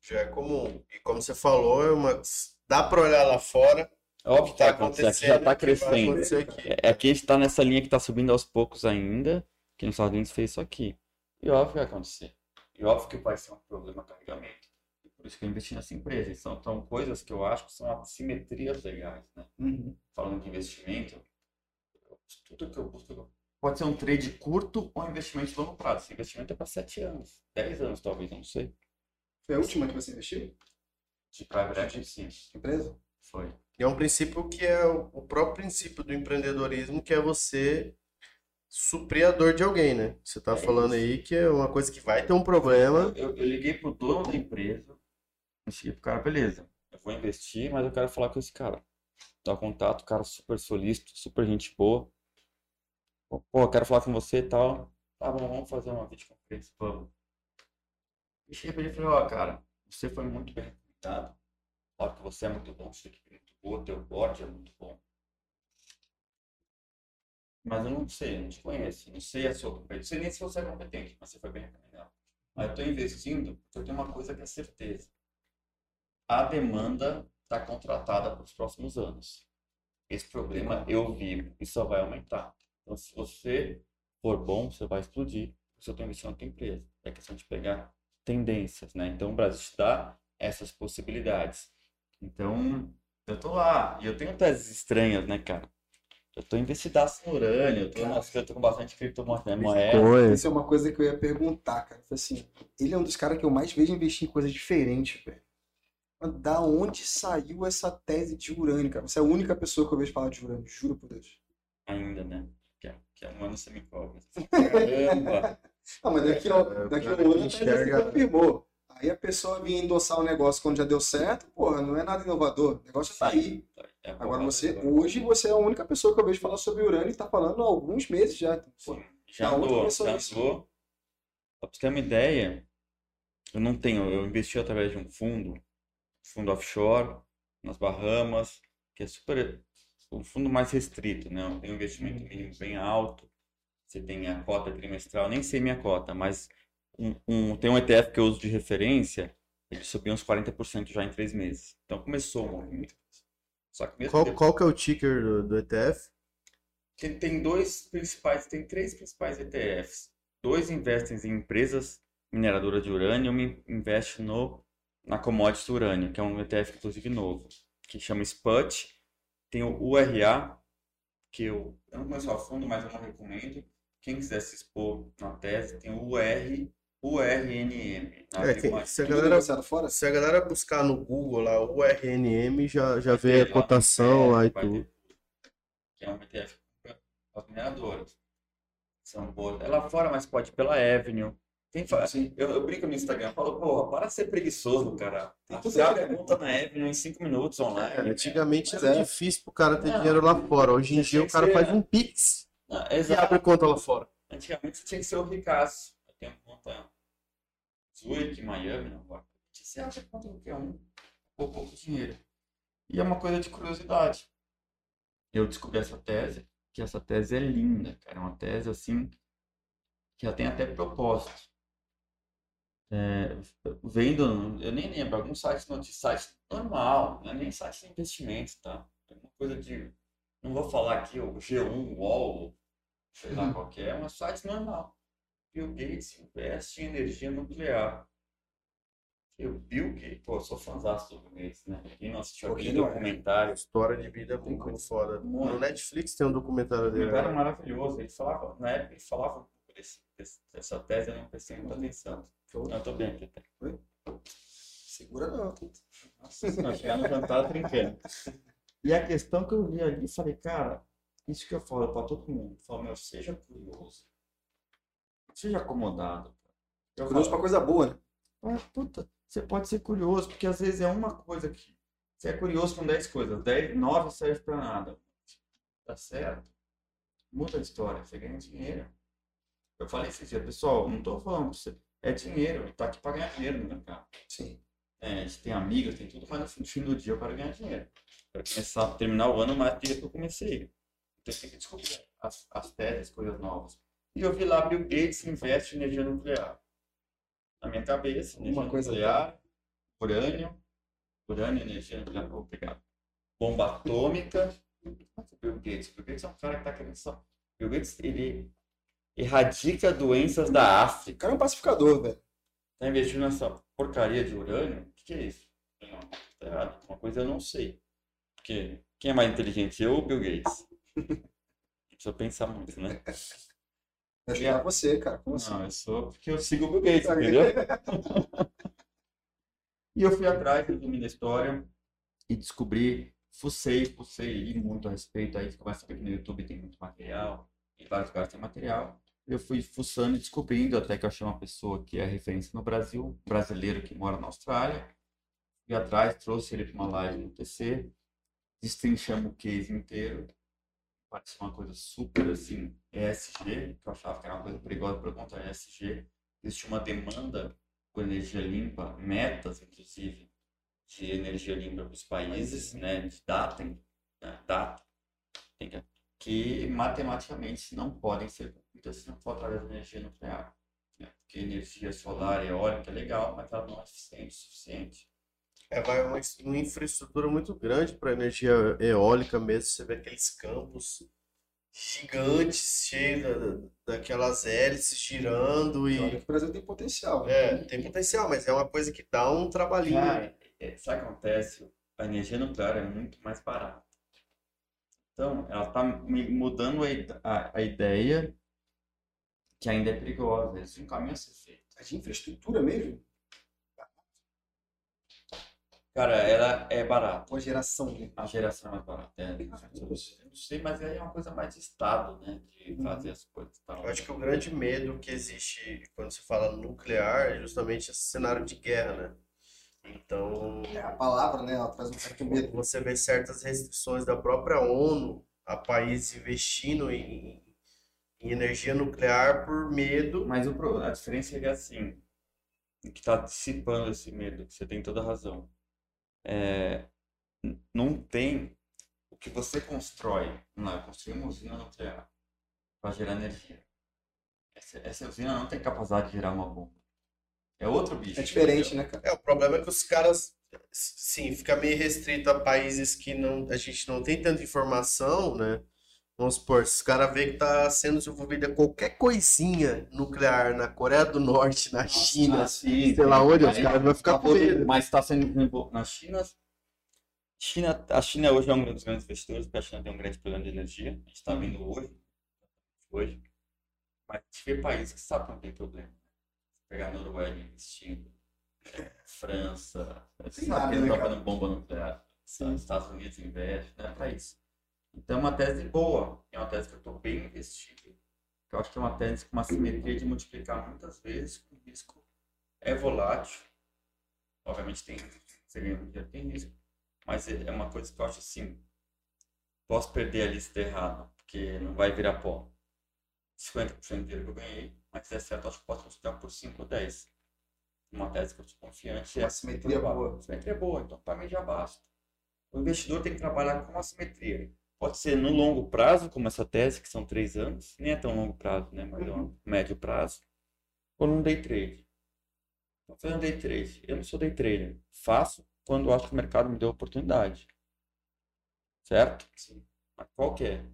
Já é comum. E como você falou, é uma... dá para olhar lá fora. É óbvio que Tá tá acontecendo, aqui já tá vai crescendo. acontecer aqui. É, aqui a gente tá nessa linha que tá subindo aos poucos ainda, que nos Estados Unidos fez isso aqui. E óbvio que vai acontecer. E óbvio que vai ser um problema carregamento. E por isso que eu investi nessa empresa. São, são coisas que eu acho que são assimetrias legais, né? Uhum. falando de investimento, tudo que eu busco pode ser um trade curto ou um investimento de longo prazo. Esse investimento é para 7 anos, 10 anos talvez, não sei. Foi a última que você investiu? De private equity, sim, Empresa? foi. E é um princípio que é o próprio princípio do empreendedorismo, que é você suprir a dor de alguém, né? Você tá É falando isso. aí que é uma coisa que vai ter um problema. Eu, eu, eu liguei pro dono da empresa, cheguei pro cara, beleza, eu vou investir, mas eu quero falar com esse cara. Dá o contato, cara super solícito, super gente boa. Pô, eu quero falar com você e tal. Tá bom, vamos fazer uma videoconferência, vamos. E cheguei pra ele e falei, ó, cara, você foi muito bem recomendado. Claro que você é muito bom, sua equipe boa, teu board é muito bom. Mas eu não sei, eu não te conheço, não sei a sua competência, não sei nem se você é competente, mas você foi bem recomendado. Mas eu tô investindo porque eu tenho uma coisa que é certeza. a demanda está contratada para os próximos anos. Esse problema eu vivo e só vai aumentar. Então, se você for bom, você vai explodir. Você tem investindo na tua empresa. É questão de pegar tendências, né? Então, o Brasil te dá essas possibilidades. Então, eu tô lá. E eu tenho teses estranhas, né, cara? Eu tô investidaço no urânio, eu tô, nossa, eu tô com bastante criptomoeda. Bitcoin. Isso é uma coisa que eu ia perguntar, cara. Foi assim, ele é um dos caras que eu mais vejo investir em coisas diferentes, velho. Da onde saiu essa tese de urânio, cara? Você é a única pessoa que eu vejo falar de urânio, juro por Deus. Ainda, né? Que é, que é um ano você me cobra. Caramba! Ah, mas daqui, a, É, daqui a um ano se enxerga- confirmou. Aí a pessoa vinha endossar o negócio quando já deu certo, porra, não é nada inovador. O negócio tá aí. É Agora bom, você, agora. hoje, você é a única pessoa que eu vejo falar sobre urânio e tá falando há alguns meses já. Sim, já onde andou, já andou. Pra você ter uma ideia, eu não tenho, eu investi através de um fundo, fundo offshore, nas Bahamas, que é super, um fundo mais restrito, né? Tem um investimento mínimo bem alto, você tem a cota trimestral, nem sei minha cota, mas um, um- tem um ETF que eu uso de referência, ele subiu uns 40% já em três meses. Então começou o movimento. Só que Qual, depois- qual que é o ticker do, do ETF? tem, tem dois principais, tem três principais ETFs. Dois investem em empresas mineradoras de urânio, um in- investe no, na commodity urânio, que é um ETF inclusive novo, que chama SPUT. Tem o URA, que eu, eu não conheço a fundo, mas eu não recomendo. Quem quiser se expor na tese, tem o UR, URNM. É, que- se a galera? Se a galera buscar no Google lá o RNM, já, já vê a cotação é, lá e tudo. Que é um ETF para as mineradoras. São boas. É lá fora, mas pode ir pela Avenue. Tem, eu, eu brinco no Instagram, falo, porra, para de ser preguiçoso, cara. Tem tudo Você a conta na Avenue em 5 minutos online. É, antigamente era é. difícil pro cara ter Não, dinheiro lá fora. Hoje em dia o cara que ser- faz um Pix Ah, e abre conta lá fora. Antigamente você tinha que ser o ricaço. Eu tenho conta Zurich, Miami, não agora. Você abre conta qualquer um, por pouco dinheiro. E é uma coisa de curiosidade. Eu descobri essa tese, que essa tese é linda, cara. É uma tese assim, que ela tem até propósito. É, vendo, eu nem lembro, algum site notícia, site normal, não é nem site de investimento, tá? É uma coisa de. Não vou falar aqui o G1, UOL, sei lá qual que é, é um site normal. Bill Gates investe em energia nuclear. E o Bill Gates, pô, eu sou fãzaço do Bill Gates, né? Quem não assistiu aquele ele não é. documentário, História de vida é muito foda. Muito. No Netflix tem um documentário dele. documentário maravilhoso. Ele falava, na época ele falava um desse, desse- dessa tese, eu não prestei muita atenção. Show. Não, eu tô bem aqui. Tá? Segura não. Nossa, senhora, chegar no jantar trincando. E a questão que eu vi ali, falei, cara, isso que eu falo pra todo mundo. Falo, meu, seja curioso. Seja acomodado. Eu Curioso pra falo, coisa boa, né? ah, puta, você pode ser curioso, porque às vezes é uma coisa que. Você é curioso com 10 coisas, 10, 9 serve pra nada. Tá certo? Muda a história, você ganha dinheiro. Eu falei esse dia, pessoal, não tô falando pra você. É dinheiro, tá aqui pra ganhar dinheiro no mercado. Sim. É, a gente tem amigos, tem tudo, mas no fim- do dia eu quero ganhar dinheiro. Quero começar, terminar o ano mais que eu comecei. Então tem que descobrir as, as teses, coisas novas. E eu vi lá, Bill Gates investe em energia nuclear. Na minha cabeça, energia Uma coisa nuclear, urânio, urânio, energia nuclear, pegar. Bomba atômica. O Bill Gates, Bill Gates é um cara que está querendo só. Bill Gates, ele erradica doenças da O África. cara é um pacificador, velho. Tá investindo nessa porcaria de urânio? O que, que é isso? Não, tá errado. Uma coisa eu não sei. Porque quem é mais inteligente, eu ou Bill Gates? Precisa pensar muito, né? Ajudar você, cara. Como assim? Não, eu sou porque eu sigo o Bill Gates, entendeu? E eu fui atrás, resumindo a história, e descobri, fucei, fucei, li muito a respeito. Aí você começa a ver que no YouTube tem muito material, em vários lugares tem material. Eu fui fuçando e descobrindo, até que eu achei uma pessoa que é referência no Brasil, brasileiro que mora na Austrália. Fui atrás, trouxe ele para uma live no TC, destrinchamos o case inteiro. Parecia uma coisa super assim, ESG, que eu achava que era uma coisa perigosa para contar ESG. Existe uma demanda por energia limpa, metas, inclusive, de energia limpa para os países, né, de data, né, data, que matematicamente não podem ser cumpridas se não for através da energia nuclear. Né? Porque energia solar e eólica é legal, mas ela não é eficiente o suficiente. É, vai uma, uma infraestrutura muito grande para energia eólica mesmo. Você vê aqueles campos gigantes, cheios da- daquelas hélices girando Olha e. que o Brasil tem potencial. É, tem potencial, mas é uma coisa que dá um trabalhinho. Cara, é, sabe o que acontece? A energia nuclear é muito mais barata. Então, ela está mudando a, a, a ideia que ainda é perigosa. Esse é um caminho a ser feito. É de infraestrutura mesmo? Cara, ela é barata. Uma geração, né? A geração é mais barata. É, eu não sei, mas aí é uma coisa mais de Estado, né? De fazer as coisas. e tal. Eu acho que o grande medo que existe quando se fala nuclear é justamente esse cenário de guerra, né? Então, É a palavra, né? Ela traz um certo medo. você vê certas restrições da própria ONU a países investindo em, em energia nuclear por medo. Mas o, a diferença é que assim, o que está dissipando esse medo, que você tem toda a razão, é, não tem o que você constrói. Vamos lá, eu construí uma usina nuclear para gerar energia. Essa, essa usina não tem capacidade de gerar uma bomba. É outro bicho. É diferente, né, cara? É, o problema é que os caras, sim, fica meio restrito a países que não, a gente não tem tanta informação, né? Vamos supor, se os caras vê que tá sendo desenvolvida qualquer coisinha nuclear na Coreia do Norte, na China, Ah, sim, sei lá onde, os caras vão ficar com medo. Mas está sendo desenvolvido na China. China. A China hoje é um dos grandes investidores, porque a China tem um grande problema de energia. A gente está vendo hoje. Hoje. Mas a gente vê países que sabem que não tem problema. Pegar a Noruega investindo, é, França, sabe não né, bomba nuclear. Os Estados Unidos investem, não é para isso. Então é uma tese boa, é uma tese que eu estou bem investido. que Eu acho que é uma tese com uma simetria de multiplicar muitas vezes, com risco é volátil. Obviamente tem você ganha dinheiro, tem risco. Mas é é uma coisa que eu acho assim, posso perder a lista errada, porque não vai virar pó. 50% do dinheiro que eu ganhei, mas se der certo, eu acho que posso multiplicar por 5 ou 10. Uma tese que eu sou confiante. Uma simetria boa. Simetria boa, então para mim já basta. O investidor tem que trabalhar com uma simetria. Pode ser no longo prazo, como essa tese, que são três anos, nem é tão longo prazo, né? Mas é um médio prazo. Ou num day trade. Estou fazendo day trade. Eu não sou day trader. Faço quando acho que o mercado me deu oportunidade. Certo? Sim. Mas qual que é?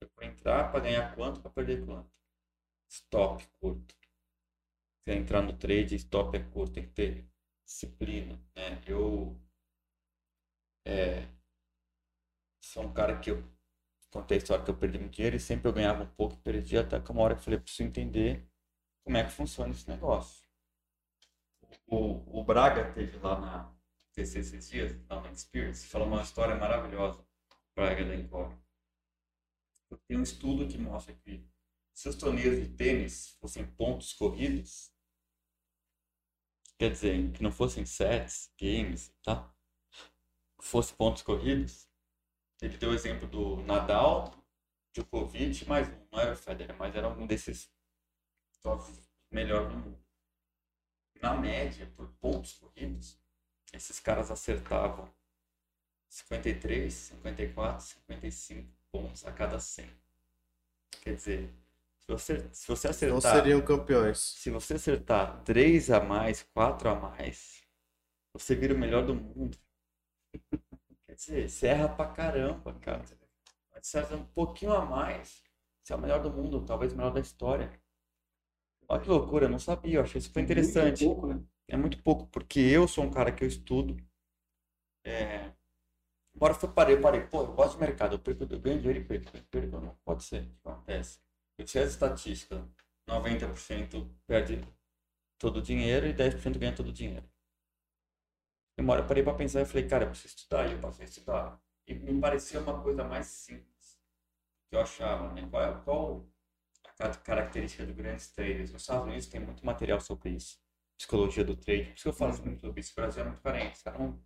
Eu vou entrar para ganhar quanto, para perder quanto? Stop curto. Se entrar no trade, stop é curto, tem que ter disciplina, né? Eu é, sou um cara que eu contei a história que eu perdi muito dinheiro e sempre eu ganhava um pouco e perdia até que uma hora que eu falei, preciso entender como é que funciona esse negócio. O, o Braga teve lá na TC esses dias, lá na Experience, falou uma história maravilhosa, Braga da Encore. Tem um estudo que mostra que se os torneios de tênis fossem pontos corridos, quer dizer, que não fossem sets, games, tá? Fosse pontos corridos, ele deu o exemplo do Nadal, Djokovic, mais um, não era o Federer, mas era um desses top melhor do mundo. Na média, por pontos corridos, esses caras acertavam 53, 54, 55 pontos a cada 100. Quer dizer, se você, se você Não acertar, seriam campeões. se você acertar 3 a mais, 4 a mais, você vira o melhor do mundo. Quer dizer, você erra pra caramba, cara. Mas você acerta um pouquinho a mais, você é o melhor do mundo, talvez o melhor da história. Olha que loucura, eu não sabia, eu achei super interessante. Muito pouco, né? É muito pouco, porque eu sou um cara que eu estudo. É... Embora eu parei, parei, pô, eu gosto de mercado, eu perco, eu ganho dinheiro e perco, perco, perco, não pode ser, acontece. Eu sei as estatísticas, 90% perde todo o dinheiro e 10% ganha todo o dinheiro. Uma hora eu parei pra pensar e falei, cara, eu preciso estudar, e eu passei a estudar. E me parecia uma coisa mais simples que eu achava, né? Qual, é- qual a ca- característica de grandes traders? Nos Estados Unidos tem muito material sobre isso psicologia do trade. Por isso que eu falo muito sobre isso. O Brasil é muito carente. Os caras não,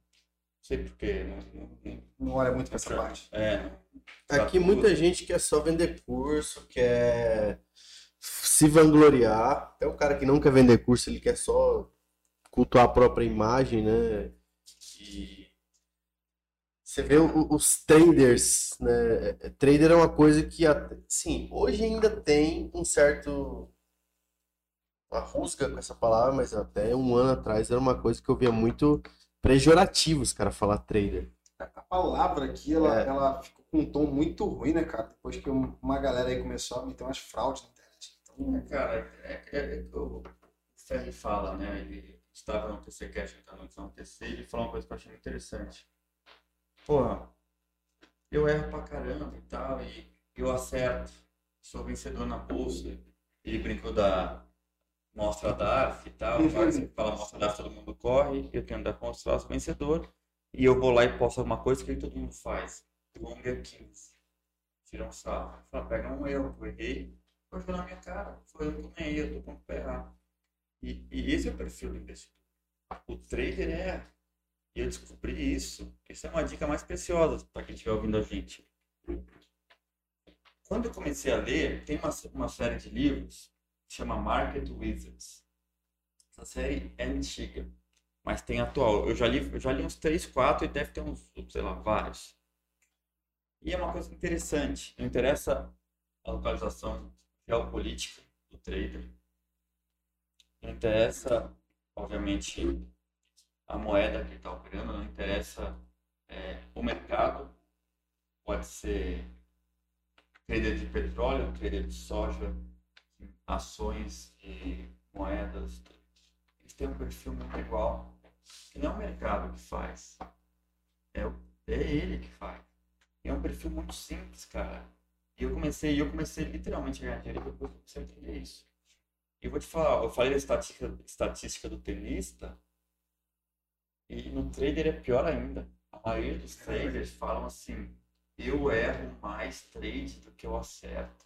sei porquê. Não, não, não, Não olha muito pra essa parte. É, Aqui tudo. muita gente quer só vender curso, quer se vangloriar. Até o cara que não quer vender curso, ele quer só cultuar a própria imagem, né? E você vê os traders, né? Trader é uma coisa que, sim, hoje ainda tem um certo uma rusga com essa palavra, mas até um ano atrás era uma coisa que eu via muito pejorativo os caras falar trader. A palavra aqui, ela, É. ela ficou com um tom muito ruim, né, cara? Depois que uma galera aí começou a meter umas fraudes na internet. Então, É, cara, é, é, é, o Ferri fala, né? Ele estava no TC Cash, no TC, ele falou uma coisa que eu achei interessante. Porra, eu erro pra caramba e tal, e eu acerto, sou vencedor na bolsa. Ele brincou da mostra DARF e tal, fala, mostra DARF, todo mundo corre, eu tenho da mostra sou vencedor, e eu vou lá e posto alguma coisa que todo mundo faz. Long é 15. Tira um sarro, fala, pega um erro, eu errei, pode na minha cara. Foi eu que eu ganhei, eu tô pronto pra errar. E, e esse é o perfil do investidor. O trader é. E eu descobri isso. Isso é uma dica mais preciosa para quem estiver ouvindo a gente. Quando eu comecei a ler, tem uma, uma série de livros que chama Market Wizards. Essa série é antiga, mas tem atual. Eu já li, eu já li uns 3, 4 e deve ter uns, sei lá, vários. E é uma coisa interessante. Não interessa a localização geopolítica do trader. Não interessa, obviamente, a moeda que está operando, não interessa é, o mercado. Pode ser trader de petróleo, trader de soja, ações e moedas. Eles têm um perfil muito igual. Que não é o mercado que faz, é, o, é ele que faz. E é um perfil muito simples, cara. E eu comecei, eu comecei literalmente a ganhar dinheiro depois que eu comecei a entender isso. E eu vou te falar, eu falei da estatística, estatística do tenista, e no trader é pior ainda. A maioria dos traders falam assim, eu erro mais trade do que eu acerto.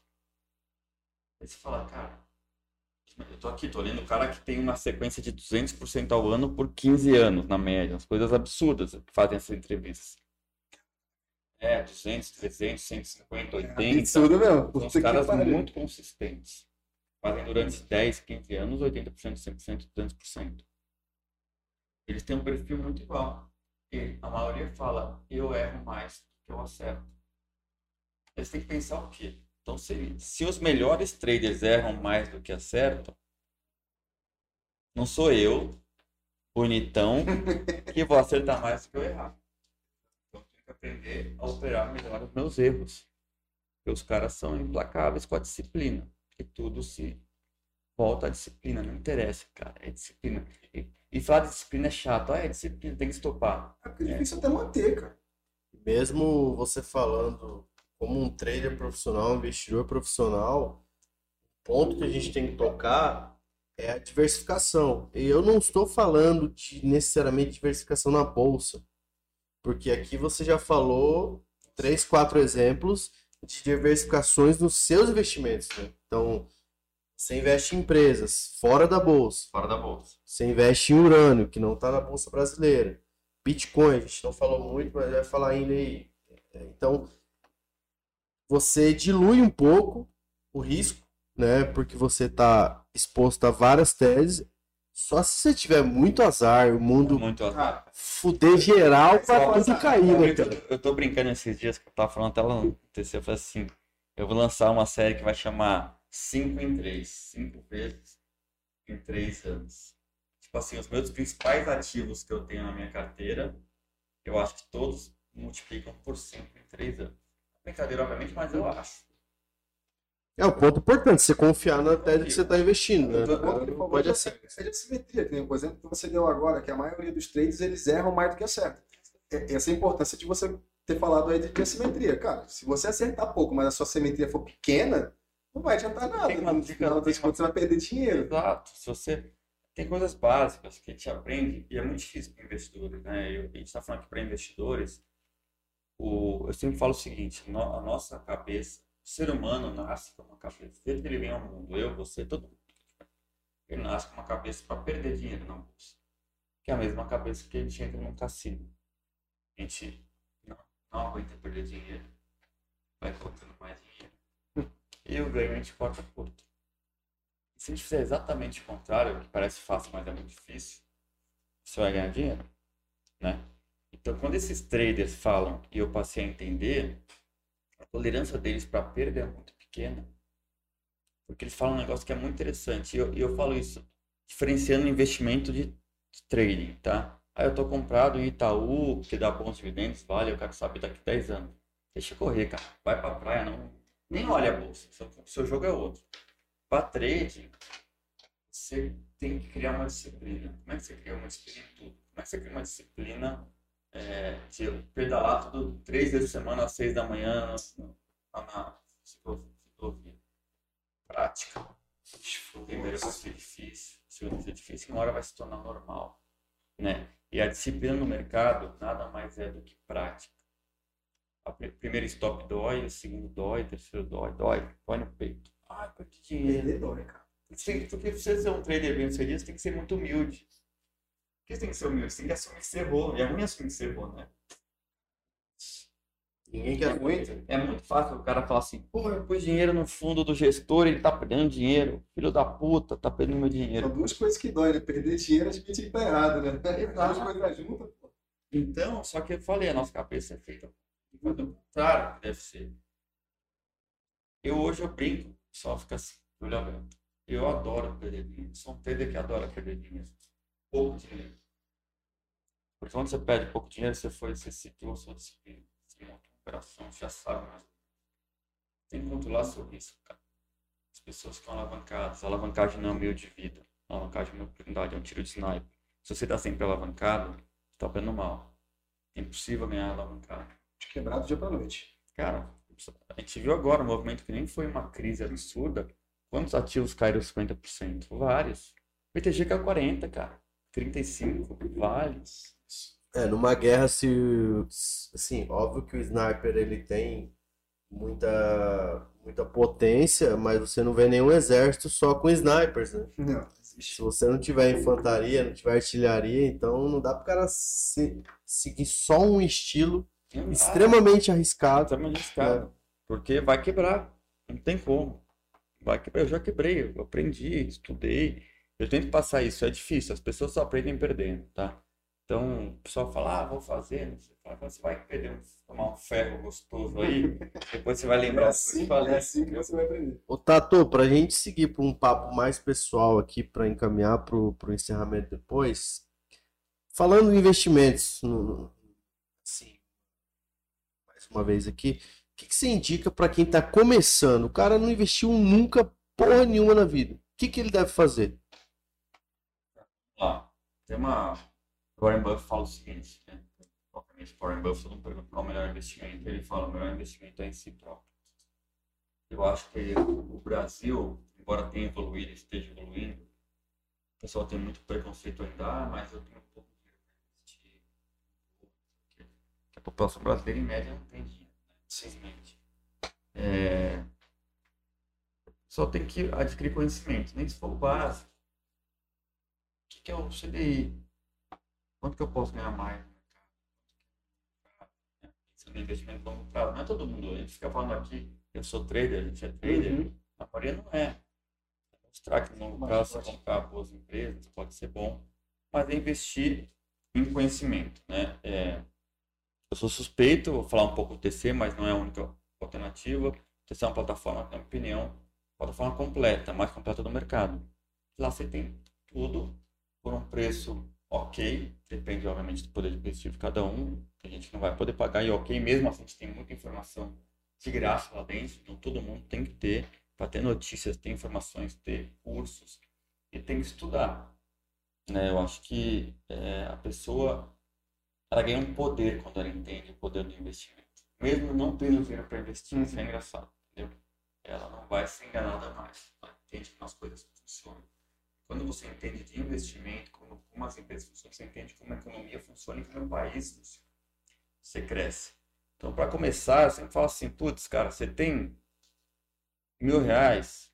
Aí você fala, cara, eu tô aqui, tô lendo o cara que tem uma sequência de 200% ao ano por 15 anos, na média. Umas coisas absurdas que fazem essas entrevistas. É, 200, 300, 150, 80. absurdo mesmo. São caras muito consistentes. Fazem durante 10, 15 anos, 80%, 100%, 200%. Eles têm um perfil muito igual. E a maioria fala, eu erro mais do que eu acerto. Eles têm que pensar o quê? Então, se, se os melhores traders erram mais do que acertam, não sou eu, bonitão, que vou acertar mais do que eu errar. Então, eu tenho que aprender a operar melhor os meus erros. Porque os caras são implacáveis com a disciplina. E tudo se volta à disciplina. Não interessa, cara. É disciplina. E, e falar de disciplina é chato. Ah, é disciplina, tem que estopar. É porque é difícil até manter, cara. Mesmo você falando como um trader profissional, um investidor profissional, o ponto que a gente tem que tocar é a diversificação. E eu não estou falando de necessariamente diversificação na bolsa, porque aqui você já falou três, quatro exemplos de diversificações nos seus investimentos, né? Então, você investe em empresas fora da bolsa, Fora da bolsa. você investe em urânio, que não está na bolsa brasileira. Bitcoin, a gente não falou muito, mas vai falar ainda aí. Então, você dilui um pouco o risco, né? Porque você está exposto a várias teses. Só se você tiver muito azar, o mundo Muito azar. fuder geral pra Só- tudo cair, né, Eu eu tô brincando esses dias que eu tava falando até lá no TC, eu falei assim, eu vou lançar uma série que vai chamar 5 em 3, 5 vezes em 3 anos. Tipo assim, os meus principais ativos que eu tenho na minha carteira, eu acho que todos multiplicam por 5 em 3 anos. Brincadeira, obviamente, mas eu acho. É um ponto importante, você confiar na tese que você está investindo, né? O Não falou pode é assim. é de assimetria, que nem o exemplo que você deu agora, que a maioria dos trades eles erram mais do que acertam. É- Essa é a importância de você ter falado aí de assimetria. Cara, se você acertar pouco, mas a sua simetria for pequena, não vai adiantar nada. Tem uma No dica- final das contas, você vai perder dinheiro. Exato. Se você tem coisas básicas que a gente aprende e é muito difícil para investidores, né? Eu- a gente está falando aqui para investidores. O, eu sempre falo o seguinte: no- a nossa cabeça, o ser humano nasce com uma cabeça. Desde que ele vem ao mundo, eu, você, todo mundo. Ele nasce com uma cabeça para perder dinheiro na bolsa, que é a mesma cabeça que a gente entra num cassino. A gente não, não aguenta perder dinheiro, vai colocando mais dinheiro. E o ganho a gente corta curto. Se a gente fizer exatamente o contrário, que parece fácil, mas é muito difícil, você vai ganhar dinheiro, né? Então, quando esses traders falam, e eu passei a entender, a tolerância deles para perda é muito pequena. Porque eles falam um negócio que é muito interessante. E eu, e eu falo isso diferenciando investimento de, de trading, tá? Aí eu tô comprado em Itaú, que dá bons dividendos, vale, eu quero saber daqui 10 anos. Deixa correr, cara. Vai pra praia, não. Nem olha a bolsa. Seu, seu jogo é outro. Pra trade, você tem que criar uma disciplina. Como é que você cria uma disciplina em tudo? Como é que você cria uma disciplina é, de pedalar tudo três vezes por semana, às seis da manhã, na, na ciclovia? Prática. Primeiro vai ser difícil, segundo vai ser difícil, uma hora vai se tornar normal. Né? E a disciplina no mercado nada mais é do que prática. A primeiro stop dói, o segundo dói, o terceiro dói, dói, dói no peito. Ai, perdi dinheiro. Perder dói, cara. Porque você ser um trader bem sucedido, você tem que ser muito humilde. Por que você tem que ser humilde? Você tem que assumir que você errou. E é ruim assumir que você errou, né? Ninguém quer É muito, é muito fácil o cara falar assim, pô, eu pus dinheiro no fundo do gestor, ele tá perdendo dinheiro. Filho da puta, tá perdendo meu São dinheiro. duas coisas que dói, né? Perder dinheiro, acho que a gente tá errado, né? Exato. Duas coisas juntas, pô. Então, só que eu falei, a nossa cabeça é feita do contrário que deve ser. Eu hoje eu brinco, só fica assim, olho aberto. Eu adoro perder dinheiro. Sou um que adora perder dinheiro. Pouco dinheiro. Porque quando você perde pouco dinheiro, você foi, você seguiu a sua disciplina. Você monta uma operação, já sabe mais. Tem que controlar seu risco, cara. As pessoas ficam alavancadas. A alavancagem não é um meio de vida. A alavancagem é uma oportunidade, é um tiro de sniper. Se você está sempre alavancado, está operando mal. É impossível ganhar alavancado. De quebrado do dia pra noite. Cara, a gente viu agora um movimento que nem foi uma crise absurda. Quantos ativos caíram 50%? Vários. O BTG caiu 40%, cara. 35%, vários. É, numa guerra, se. Assim, óbvio que o sniper ele tem muita, muita potência, mas você não vê nenhum exército só com snipers, né? Não, Se você não tiver infantaria, não tiver artilharia, então não dá pro cara se- seguir só um estilo extremamente arriscado. Extremamente arriscado. Porque vai quebrar. Não tem como. Vai quebrar. Eu já quebrei, eu aprendi, estudei. Eu tento passar isso, é difícil. As pessoas só aprendem perdendo, tá? Então, o pessoal fala, ah, vou fazer. não sei. Fala, Você vai perder, um- tomar um ferro gostoso aí. Depois você vai É lembrar eu assim, falei. é assim que você vai aprender. Ô Tato, pra gente seguir para um papo mais pessoal aqui, para encaminhar pro, pro encerramento depois, falando em investimentos, no, no- assim, uma vez aqui, o que, que você indica para quem tá começando? O cara não investiu nunca porra nenhuma na vida. O que, que ele deve fazer? Ó, tem uma. Warren Buffett fala o seguinte, né? Obviamente, Warren Buffett não pergunta qual é o melhor investimento, ele fala o melhor investimento é em si próprio. Eu acho que o Brasil, embora tenha evoluído, esteja evoluindo, o pessoal tem muito preconceito ainda, ah, mas eu tenho pouco dinheiro para investir. Porque a população brasileira, em média, não tem dinheiro, né? Simplesmente. É... Só tem que adquirir conhecimento, nem se for o básico. O que, que é o CDI? Quanto que eu posso ganhar mais no mercado? Isso é um investimento longo prazo. Não é todo mundo. A gente fica falando aqui, eu sou trader, a gente é trader. Uhum. A maioria não é. Mostrar que no longo prazo você comprar boas empresas pode ser bom, mas é investir em conhecimento. Né? É, eu sou suspeito, vou falar um pouco do TC, mas não é a única alternativa. O TC é uma plataforma, na minha opinião, plataforma completa, a mais completa do mercado. Lá você tem tudo por um preço ok, depende obviamente do poder aquisitivo de cada um. Tem gente não vai poder pagar e ok, mesmo assim a gente tem muita informação de graça lá dentro, então todo mundo tem que ter, para ter notícias, ter informações, ter cursos e tem que estudar. Né? Eu acho que é, a pessoa ela ganha um poder quando ela entende o poder do investimento. Mesmo não tendo dinheiro para investir, isso é engraçado, entendeu? Ela não vai ser enganada mais. Ela entende como as coisas funcionam. Quando você entende de investimento, como, como as empresas funcionam, você entende como a economia funciona e como o país funciona. Você cresce. Então, para começar, eu sempre falo assim, putz, cara, você tem mil reais?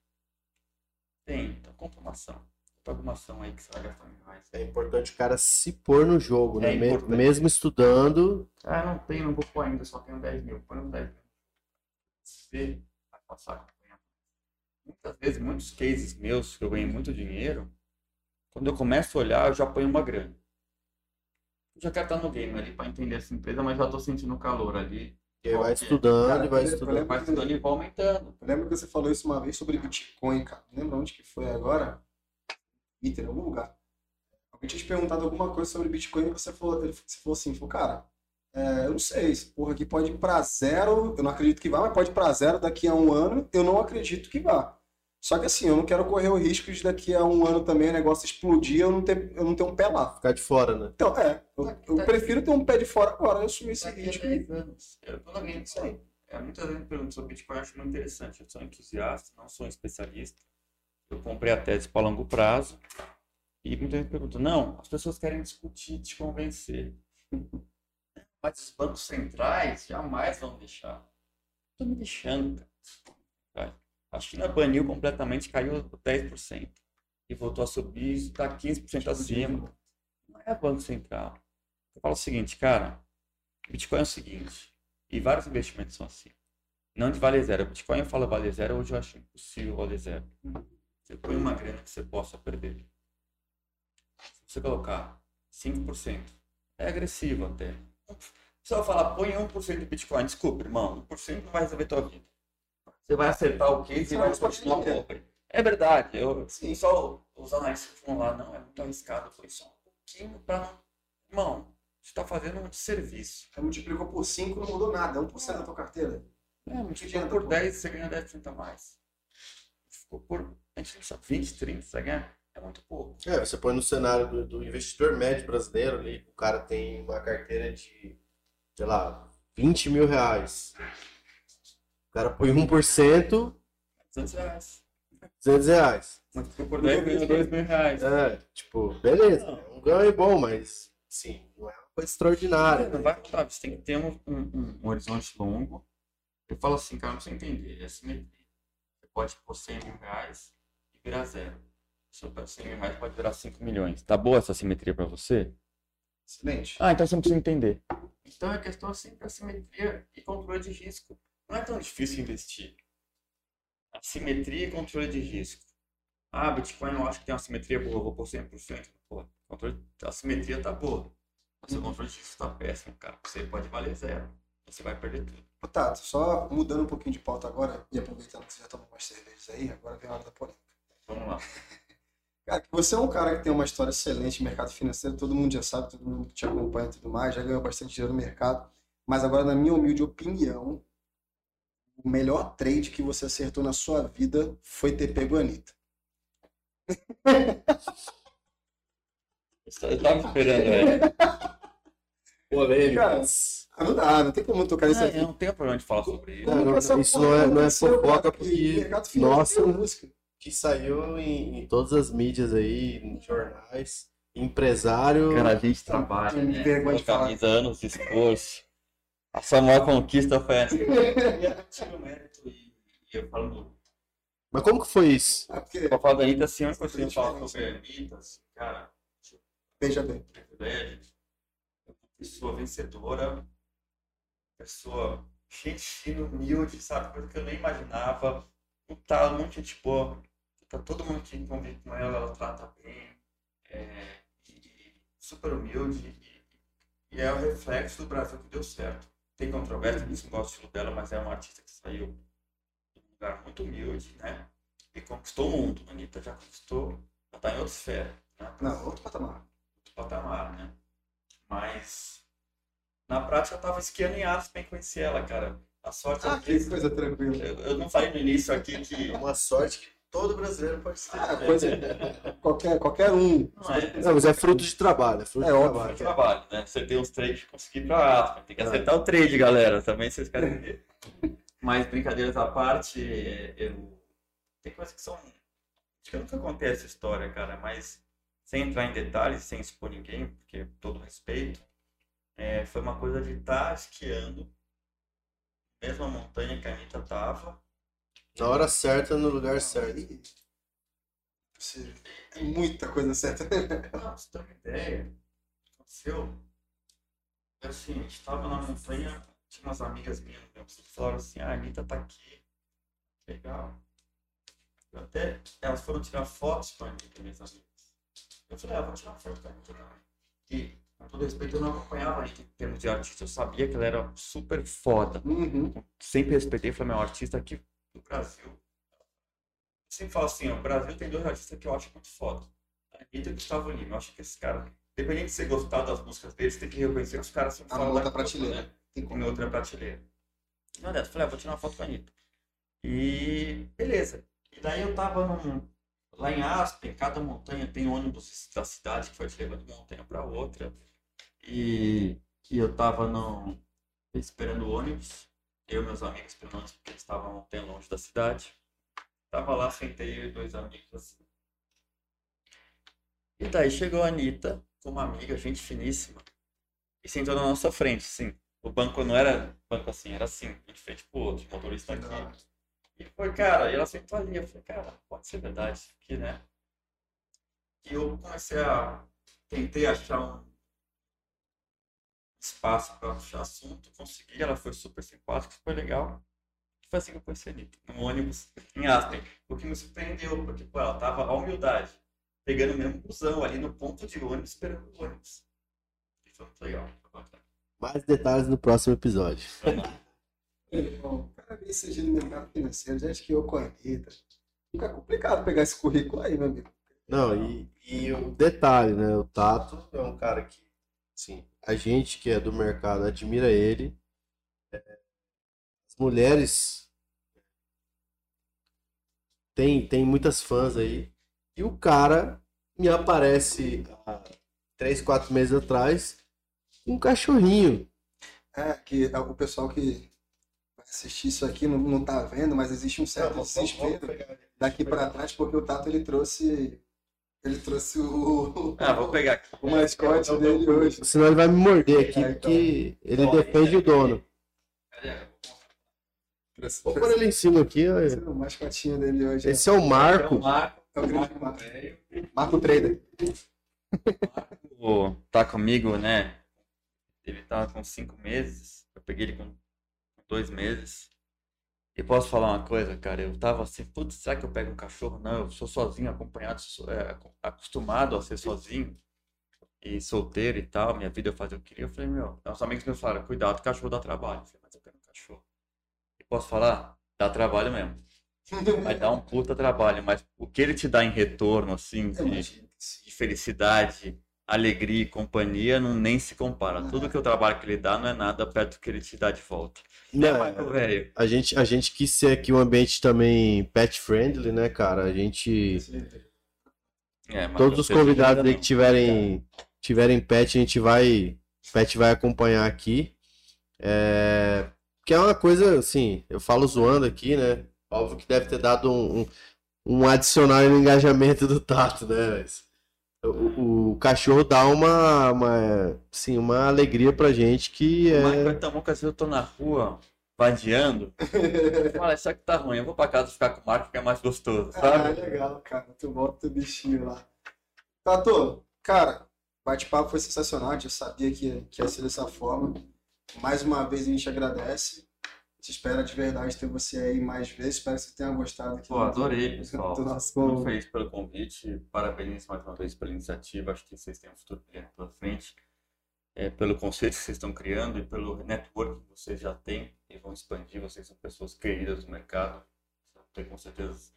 Tem, então compra uma ação. Alguma ação aí que você vai gastar mil reais. É importante o cara se pôr no jogo, né? É Me- importante. Mesmo estudando, Ah, não tenho, não vou pôr ainda, só tenho 10 mil. Põe uns 10 mil. Você vai passar a. Muitas vezes, muitos cases meus que eu ganhei muito dinheiro, quando eu começo a olhar, eu já ponho uma grana. Eu já quero estar no game ali para entender essa empresa, mas já estou sentindo o calor ali. e vai estudando Cara, vai eu estudando. lembro- Vai estudando e vai aumentando. Eu lembro que você falou isso uma vez sobre Bitcoin, cara. Não lembro onde que foi agora. Twitter, em algum lugar. Eu tinha te perguntado alguma coisa sobre Bitcoin e você falou, ele- você falou assim, falou, cara, é, eu não sei, esse porra aqui pode ir pra zero, eu não acredito que vá, mas pode ir pra zero daqui a um ano, eu não acredito que vá. Só que assim, eu não quero correr o risco de daqui a um ano também o negócio explodir e eu não ter, eu não ter um pé lá. Ficar de fora, né? Então, é, eu, eu prefiro ter um pé de fora agora, eu assumir esse a risco. 10 anos. Eu, alguém Isso aí. É, muita gente pergunta sobre Bitcoin, eu acho muito interessante. Eu sou entusiasta, não sou um especialista. Eu comprei a tese para longo prazo. E muita gente pergunta, não, as pessoas querem discutir, te convencer. Mas os bancos centrais jamais vão deixar. Estou me deixando, cara. A China baniu completamente, caiu 10%. E voltou a subir, está 15% acima. Não é Banco Central. Eu falo o seguinte, cara, Bitcoin é o seguinte, e vários investimentos são assim. Não de vale zero. Bitcoin eu falo vale zero, hoje eu acho impossível vale zero. Você põe uma grana que você possa perder. Se você colocar 5%, é agressivo até. Você vai falar, põe 1% de Bitcoin. Desculpa, irmão, 1% não vai resolver tua vida. Você vai acertar o case e vai continuar pobre. É verdade. Eu, Sim. só os analistas falam lá, não, é muito arriscado. Falei, só um pouquinho para não. Irmão, você está fazendo um desserviço. Aí multiplicou por 5 não mudou nada, é 1% da tua carteira. É, multiplica adianta, por pô. 10, você ganha 10% a mais. Ficou por. A gente não sabe, 20, 30, você ganha. É muito pouco. É, você põe no cenário do, do investidor médio brasileiro ali, o cara tem uma carteira de, sei lá, 20 mil reais. O cara põe 1%, 200 reais. 200 reais. Multiplica por 10, ganha 2 mil reais. É, tipo, beleza, é um ganho bom, mas, sim, não é uma coisa extraordinária. Não né? vai mudar, você tem que ter um, um, um- horizonte longo. Eu falo assim, cara, não você entender, é simetria. Você pode pôr 100 mil reais virar zero. Se eu pego 100 mil reais, pode virar 5 milhões. Tá boa essa simetria pra você? Excelente. Ah, então você não precisa entender. Então a questão é sempre assimetria e controle de risco. Não é tão difícil investir. Assimetria e controle de risco. Ah, Bitcoin eu acho que tem uma simetria boa, eu vou por 100%. Pô, controle, a simetria tá boa. Mas o controle de risco tá péssimo, cara. Você pode valer zero. Você vai perder tudo. Tato, só mudando um pouquinho de pauta agora, e aproveitando que você já tomou umas cervejas aí, agora vem a hora da polêmica. Vamos lá. Cara, você é um cara que tem uma história excelente no mercado financeiro, todo mundo já sabe, todo mundo que te acompanha e tudo mais, já ganhou bastante dinheiro no mercado. Mas agora, na minha humilde opinião, o melhor trade que você acertou na sua vida foi ter pego a Anitta. Eu tava esperando, velho. Polêmicas. Ah, não dá, não tem como tocar Não, assunto. eu não tenho problema de falar sobre isso. Não, não, isso não é- não é fofoca, porque- que mercado financeiro nossa. tem música. Que saiu em, em todas as mídias aí, em jornais. Empresário. Cara, a gente trabalha, Tem né? vergonha de camisa, anos de esforço. A sua maior conquista foi essa. E eu tiro o mérito eu falo Mas como que foi isso? Ah, porque, Pra falar da Anitta, assim, eu consigo falar sobre a Anitta, assim, cara, veja bem, pessoa vencedora, pessoa fino, humilde, sabe? Coisa que eu nem imaginava. Um tal, um monte de gente boa. Tá todo mundo que convive com ela, ela trata bem. É, e super humilde. E, e é o reflexo do Brasil que deu certo. Tem controvérsia, isso não gosto do estilo dela, mas é uma artista que saiu de um lugar muito humilde, né? E conquistou o mundo. A Anitta já conquistou, já tá em outra esfera. Né? não, outro patamar. outro patamar, né? Mas na prática eu tava esquiando em Aspen conheci ela, cara. A sorte é Ah, que que coisa tranquila. eu, eu não falei no início aqui que É uma sorte que todo brasileiro pode ter. Ah, coisa, qualquer, qualquer um. não é, Não, mas é fruto de trabalho. É fruto É de óbvio, trabalho. é trabalho, né? Você tem uns trades pra conseguir Aspen, tem que acertar o trade, galera. Também vocês querem ver. Mas brincadeiras à parte, eu tem coisas que são acho que eu nunca contei essa história, cara, mas sem entrar em detalhes, sem expor ninguém, porque todo respeito, é, foi uma coisa de estar esquiando, mesma montanha que a Anitta tava, Na hora certa, no lugar certo. É muita coisa certa. Não, você ter uma ideia, aconteceu. é Assim, a gente tava na montanha, tinha umas amigas minhas que falaram assim, ah, a Anitta tá aqui. Legal. Eu até, elas foram tirar fotos com a Anitta, minhas amigas. Eu falei, ah, vou tirar foto com a Anitta também. E, com todo respeito, eu não acompanhava a Anitta em termos de artista, eu sabia que ela era super foda. Uhum. Sempre respeitei, falei, meu, artista aqui do Brasil. Eu sempre falo assim, ó, o Brasil tem dois artistas que eu acho muito foda. A Anitta e Gustavo Lima. Eu acho que esse cara, independente de você gostar das músicas deles, tem que reconhecer que os caras são Tá fora na da outra prateleira. né? Tem em como. outra prateleira. Não dessa, falei, ah, vou tirar uma foto com a Anitta. E beleza. E daí eu tava num- lá em Aspen, cada montanha tem ônibus da cidade que foi te levando de uma montanha para outra. E, e eu tava esperando o ônibus, eu e meus amigos esperando o ônibus, porque eles estavam bem longe da cidade. Tava lá, sentei eu e dois amigos assim. E daí chegou a Anitta, com uma amiga, gente finíssima, e sentou na nossa frente, sim. O banco não era banco assim, era assim, de frente pro outro, o motorista aqui. E foi, cara, e ela sentou ali, eu falei, cara, pode ser verdade isso aqui, né? E eu comecei a, tentei achar um espaço para puxar assunto, consegui, ela foi super simpática, super legal. Foi assim que eu conheci a Anitta, no ônibus em Aspen. O que me surpreendeu, porque pô, ela tava a humildade, pegando o mesmo busão ali no ponto de ônibus, esperando o ônibus. E foi muito legal, foi. Mais detalhes no próximo episódio. Bom, cara surgir no mercado financeiro, gente que eu com a Anitta. Fica complicado pegar esse currículo aí, meu amigo. Não, e, e o detalhe, né? O Tato é um cara que, sim, a gente que é do mercado admira ele. As mulheres tem, tem muitas fãs aí. E o cara me aparece há três, quatro meses atrás um cachorrinho. É, que é o pessoal que vai assistir isso aqui não, não tá vendo, mas existe um certo desespero daqui pra trás, porque o Tato ele trouxe. Ele trouxe o, Ah, vou pegar aqui. o mascote dele hoje. Senão ele vai me morder aqui, É, então. porque ele Ó, defende o dono. Cadê? Trouxe, Vou pôr ele em cima aqui. ó. trouxe o mascotinho dele hoje. Esse é o Marco. Então, Marco, É o grande Marco. Marco Trader. Marco tá comigo, né? Ele tá com cinco meses. Eu peguei ele com dois meses. E posso falar uma coisa, cara? Eu tava assim, putz, será que eu pego um cachorro? Não, eu sou sozinho, acompanhado, sou, é, acostumado a ser sozinho e solteiro e tal. Minha vida eu fazia o que queria. Eu falei, meu, os amigos meus falaram, cuidado, cachorro dá trabalho. Eu falei, mas eu quero um cachorro. E posso falar? Dá trabalho mesmo. Vai dar um puta trabalho, mas o que ele te dá em retorno, assim, Eu de, de felicidade, alegria e companhia, não nem se compara. Tudo que o trabalho que ele dá não é nada perto do que ele te dá de volta. É, Não, Marco, velho. A gente, a gente quis ser aqui um ambiente também pet friendly, né, cara? A gente. É, Todos os convidados aí que tiverem, tiverem pet, a gente vai. Pet vai acompanhar aqui. É, que é uma coisa, assim, eu falo zoando aqui, né? Óbvio que deve ter dado um, um, um adicional no engajamento do Tato, né? Mas o, o cachorro dá uma, uma, assim, uma alegria pra gente que O Marco é. é tão bom que às vezes eu tô na rua, vadiando. Fala, isso aqui tá ruim, eu vou pra casa ficar com o Marco que é mais gostoso, Ah, sabe? legal, cara. Tu bota o bichinho lá. Tato, cara, bate-papo foi sensacional. A gente sabia que, que ia ser dessa forma. Mais uma vez a gente agradece. Gente espera de verdade ter você aí mais vezes. Espero que você tenha gostado aqui. Pô, adorei, pessoal. Do nosso muito feliz pelo convite. Parabéns mais uma vez pela iniciativa. Acho que vocês têm um futuro brilhante pela frente. É, pelo conceito que vocês estão criando e pelo network que vocês já têm e vão expandir. Vocês são pessoas queridas do mercado. Vão ter com certeza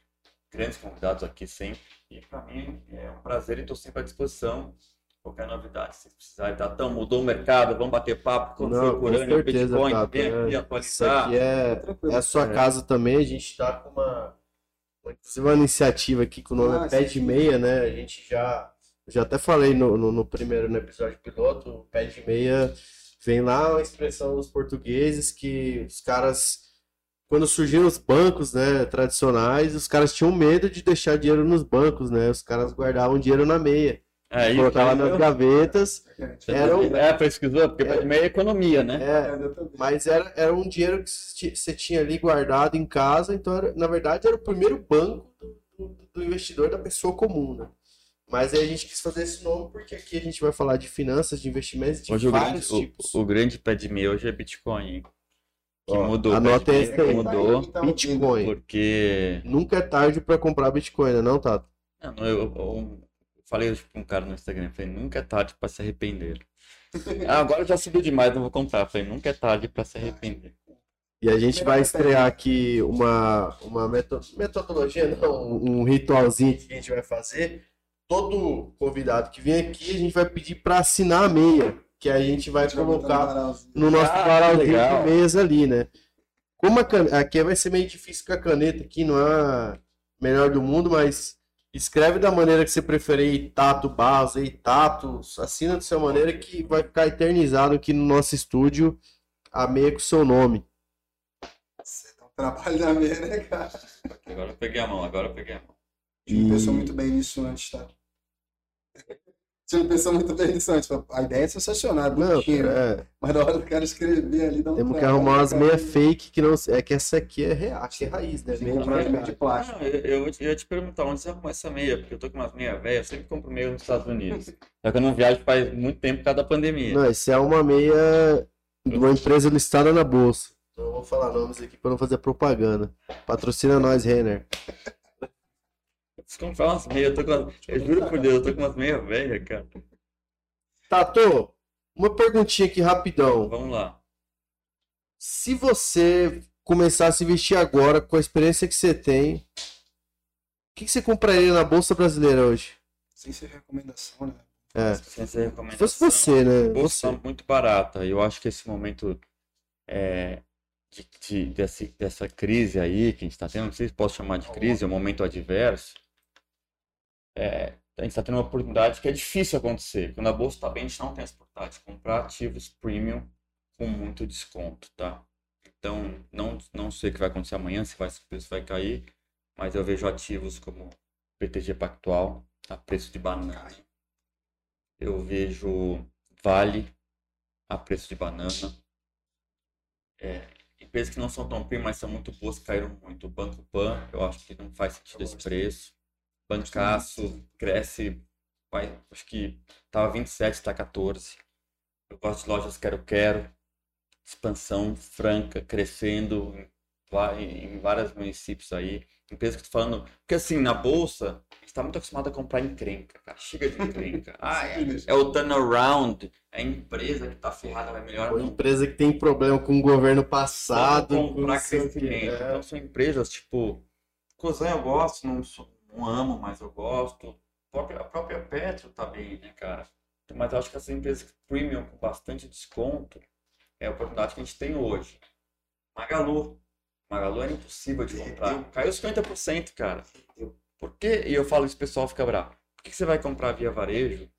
grandes convidados aqui sempre. E para mim é um prazer e estou sempre à disposição. Qualquer novidade, se vocês precisarem, tá tão mudou o mercado, vamos bater papo, quando Não, foi o com Urânio, o certeza, Bitcoin, vem aqui é. Isso atualizar. aqui é, é a sua É. casa também. A gente tá com uma, uma, inclusive uma iniciativa aqui que o nome Ah, é Pé de. Meia, né? A gente já, já até falei no, no, no primeiro no episódio piloto, o Pé de Meia vem lá uma expressão dos portugueses que os caras, quando surgiram os bancos, né, tradicionais, os caras tinham medo de deixar dinheiro nos bancos, né? Os caras guardavam dinheiro na meia, É, aí, nas meu. gavetas. Era um- É, pesquisou, porque pé de meia é economia, né? É, Mas era, era um dinheiro que você tinha ali guardado em casa, então era- na verdade era o primeiro banco do, do- do investidor da pessoa comum, né? Mas aí a gente quis fazer esse nome porque aqui a gente vai falar de finanças, de investimentos, de Hoje o grande, vários o, tipos. o grande pé de meia hoje é Bitcoin, hein? Que Ó, mudou. anota esse aí. Mudou Bitcoin. porque... Nunca é tarde para comprar Bitcoin, né, não, Tato? Não, não, eu, eu falei hoje pra um cara no Instagram, falei, nunca é tarde pra se arrepender. Ah, agora já subiu demais, não vou comprar. Falei, nunca é tarde pra se arrepender. E a gente vai estrear aqui uma, uma meto- metodologia, não, um ritualzinho que a gente vai fazer todo convidado que vem aqui, a gente vai pedir para assinar a meia, que a gente vai colocar no nosso Ah, varalzinho de meias ali, né? Como a can... aqui vai ser meio difícil com a caneta aqui, não é a melhor do mundo, mas escreve da maneira que você preferir, aí, Tato aí, Tato, assina de sua maneira que vai ficar eternizado aqui no nosso estúdio a meia com o seu nome. Você dá um trabalho na meia, né, cara? Agora eu peguei a mão, agora eu peguei a mão. A gente não E- pensou muito bem nisso antes, tá? A gente não pensou muito bem nisso antes. A ideia é sensacional, é bonitinho, né? é, Mas na hora do cara escrever ali, dá um temos que arrumar umas meias fake que não. É que essa aqui é real, acho que é raiz, né? Que Meia de meia plástico. Não, eu, eu eu ia te perguntar onde você arrumou essa meia, porque eu tô com umas meias velhas, eu sempre compro meia nos Estados Unidos. Só que eu não viajo faz muito tempo por causa da pandemia. Não, esse é uma meia de uma empresa listada na bolsa. Não vou falar nomes aqui para não fazer propaganda. Patrocina nós, Renner. Comprar umas meias, eu tô com. Eu juro por Deus, eu tô com umas meias velhas, cara. Tato, uma perguntinha aqui rapidão. Vamos lá. Se você começar a se vestir agora, com a experiência que você tem, o que, que você compraria na Bolsa Brasileira hoje? Sem ser recomendação, né? É. Sem ser Se recomendação. fosse você, né? Bolsa Você. tá muito barata. Eu acho que esse momento é, de, de- desse- dessa crise aí que a gente está tendo, não sei se posso chamar de crise, é um momento adverso. É, a gente está tendo uma oportunidade que é difícil acontecer. Quando a bolsa está bem, a gente não tem essa oportunidade de comprar ativos premium com muito desconto, tá? Então, não, não sei o que vai acontecer amanhã, se vai, se o preço vai cair, mas eu vejo ativos como BTG Pactual a preço de banana. Eu vejo Vale a preço de banana. É, empresas que não são tão premium, mas são muito boas, caíram muito. Banco Pan, eu acho que não faz sentido esse preço. Bancaço cresce, vai, acho que tava 27, está 14. Eu gosto de lojas Quero Quero, expansão franca, crescendo em, vários municípios aí. Empresas que eu tô falando, porque assim, na bolsa, a gente tá muito acostumado a comprar encrenca, cara. Chega de encrenca. Ah, é, é o turnaround, é a empresa que tá ferrada, vai melhorar. Uma Não, empresa que tem problema com o governo passado. Comprar crescimento. É. Então são empresas tipo. Cosan eu gosto, não, sou- não amo, mas eu gosto. A própria, a própria Petro tá bem, né, cara? Mas eu acho que essas empresas premium com bastante desconto é a oportunidade que a gente tem hoje. Magalu. Magalu era impossível de comprar. Caiu 50%, cara. Por quê? E eu falo isso, o pessoal fica bravo. Por que que você vai comprar via varejo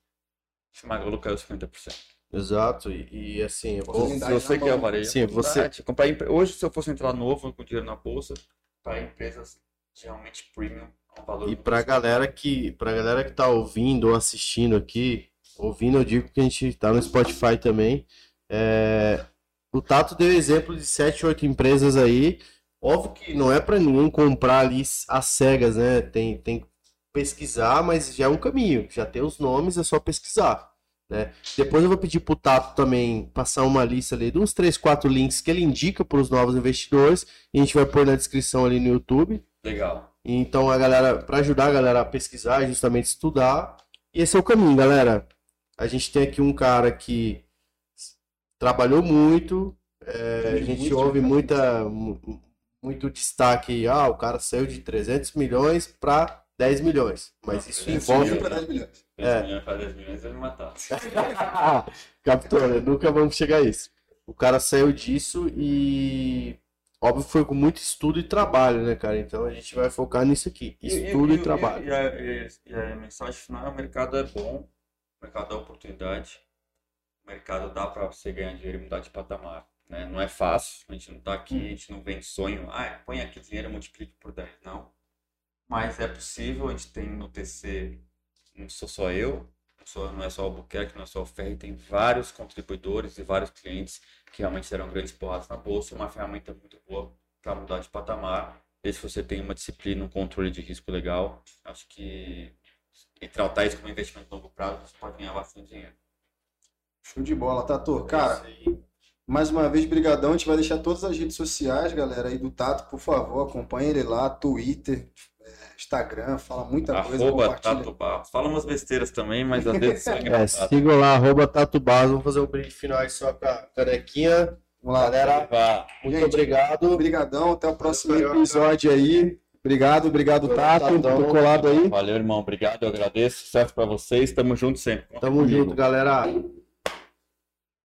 se Magalu caiu 50%? Exato, e, e assim, eu vou- Se Oportunidade você quer mão. varejo, Sim, é você-. Comprar Hoje, se eu fosse entrar novo com dinheiro na bolsa, para empresas realmente premium, é um valor E muito pra galera que, pra galera que tá ouvindo ou assistindo aqui, ouvindo eu digo que a gente tá no Spotify também. é, o Tato deu exemplo de 7, 8 empresas aí. Óbvio que não é pra ninguém comprar ali às cegas, né? Tem, tem que pesquisar, mas já é um caminho. Já tem os nomes, é só pesquisar. Né? Depois eu vou pedir pro Tato também passar uma lista ali de uns 3, 4 links que ele indica para os novos investidores. E a gente vai pôr na descrição ali no YouTube. Legal. Então a galera, para ajudar a galera a pesquisar, justamente estudar. E esse é o caminho, galera. A gente tem aqui um cara que trabalhou muito, é, a gente Muito, ouve né? muita, mu- muito destaque, ah, o cara saiu de 300 milhões para 10 milhões. Mas Não, isso 300 envolve. Pra 10 milhões. 10 É. milhões para 10 milhões, eu me matar. Capitão, né? nunca vamos chegar a isso. O cara saiu disso e óbvio foi com muito estudo e trabalho, né, cara? Então a gente vai focar nisso aqui, estudo e, trabalho. E, a, e- e a mensagem final é o mercado é bom, o mercado dá oportunidade, o mercado dá para você ganhar dinheiro e mudar de patamar. Né? Não é fácil, a gente não tá aqui, a gente não vende sonho, ah, põe aqui dinheiro e multiplique por 10, não. Mas é possível, a gente tem no TC, não sou só eu, não, sou, não é só o Albuquerque, não é só o Ferri, tem vários contribuidores e vários clientes que realmente deram grandes porradas na bolsa, é uma ferramenta muito boa para mudar de patamar. Desde que você tem uma disciplina, um controle de risco legal, acho que e tratar isso como investimento a longo prazo, você pode ganhar bastante dinheiro. Show de bola, Tato. Cara, É aí. mais uma vez, brigadão. A gente vai deixar todas as redes sociais, galera, aí do Tato, por favor, acompanhe ele lá, Twitter, Instagram, fala muita coisa, Arroba Barros. Fala umas besteiras também, mas às vezes são É, engraçadas. sigam lá, arroba Tato Bas, vamos fazer um brinde final aí só com a canequinha. Vamos lá, Galera, muito Gente, obrigado. Brigadão, até o próximo episódio aí. Obrigado, obrigado, Tato, por colado aí. Valeu, irmão. Obrigado, eu agradeço. Sucesso pra vocês. Tamo junto sempre. Tamo junto, galera.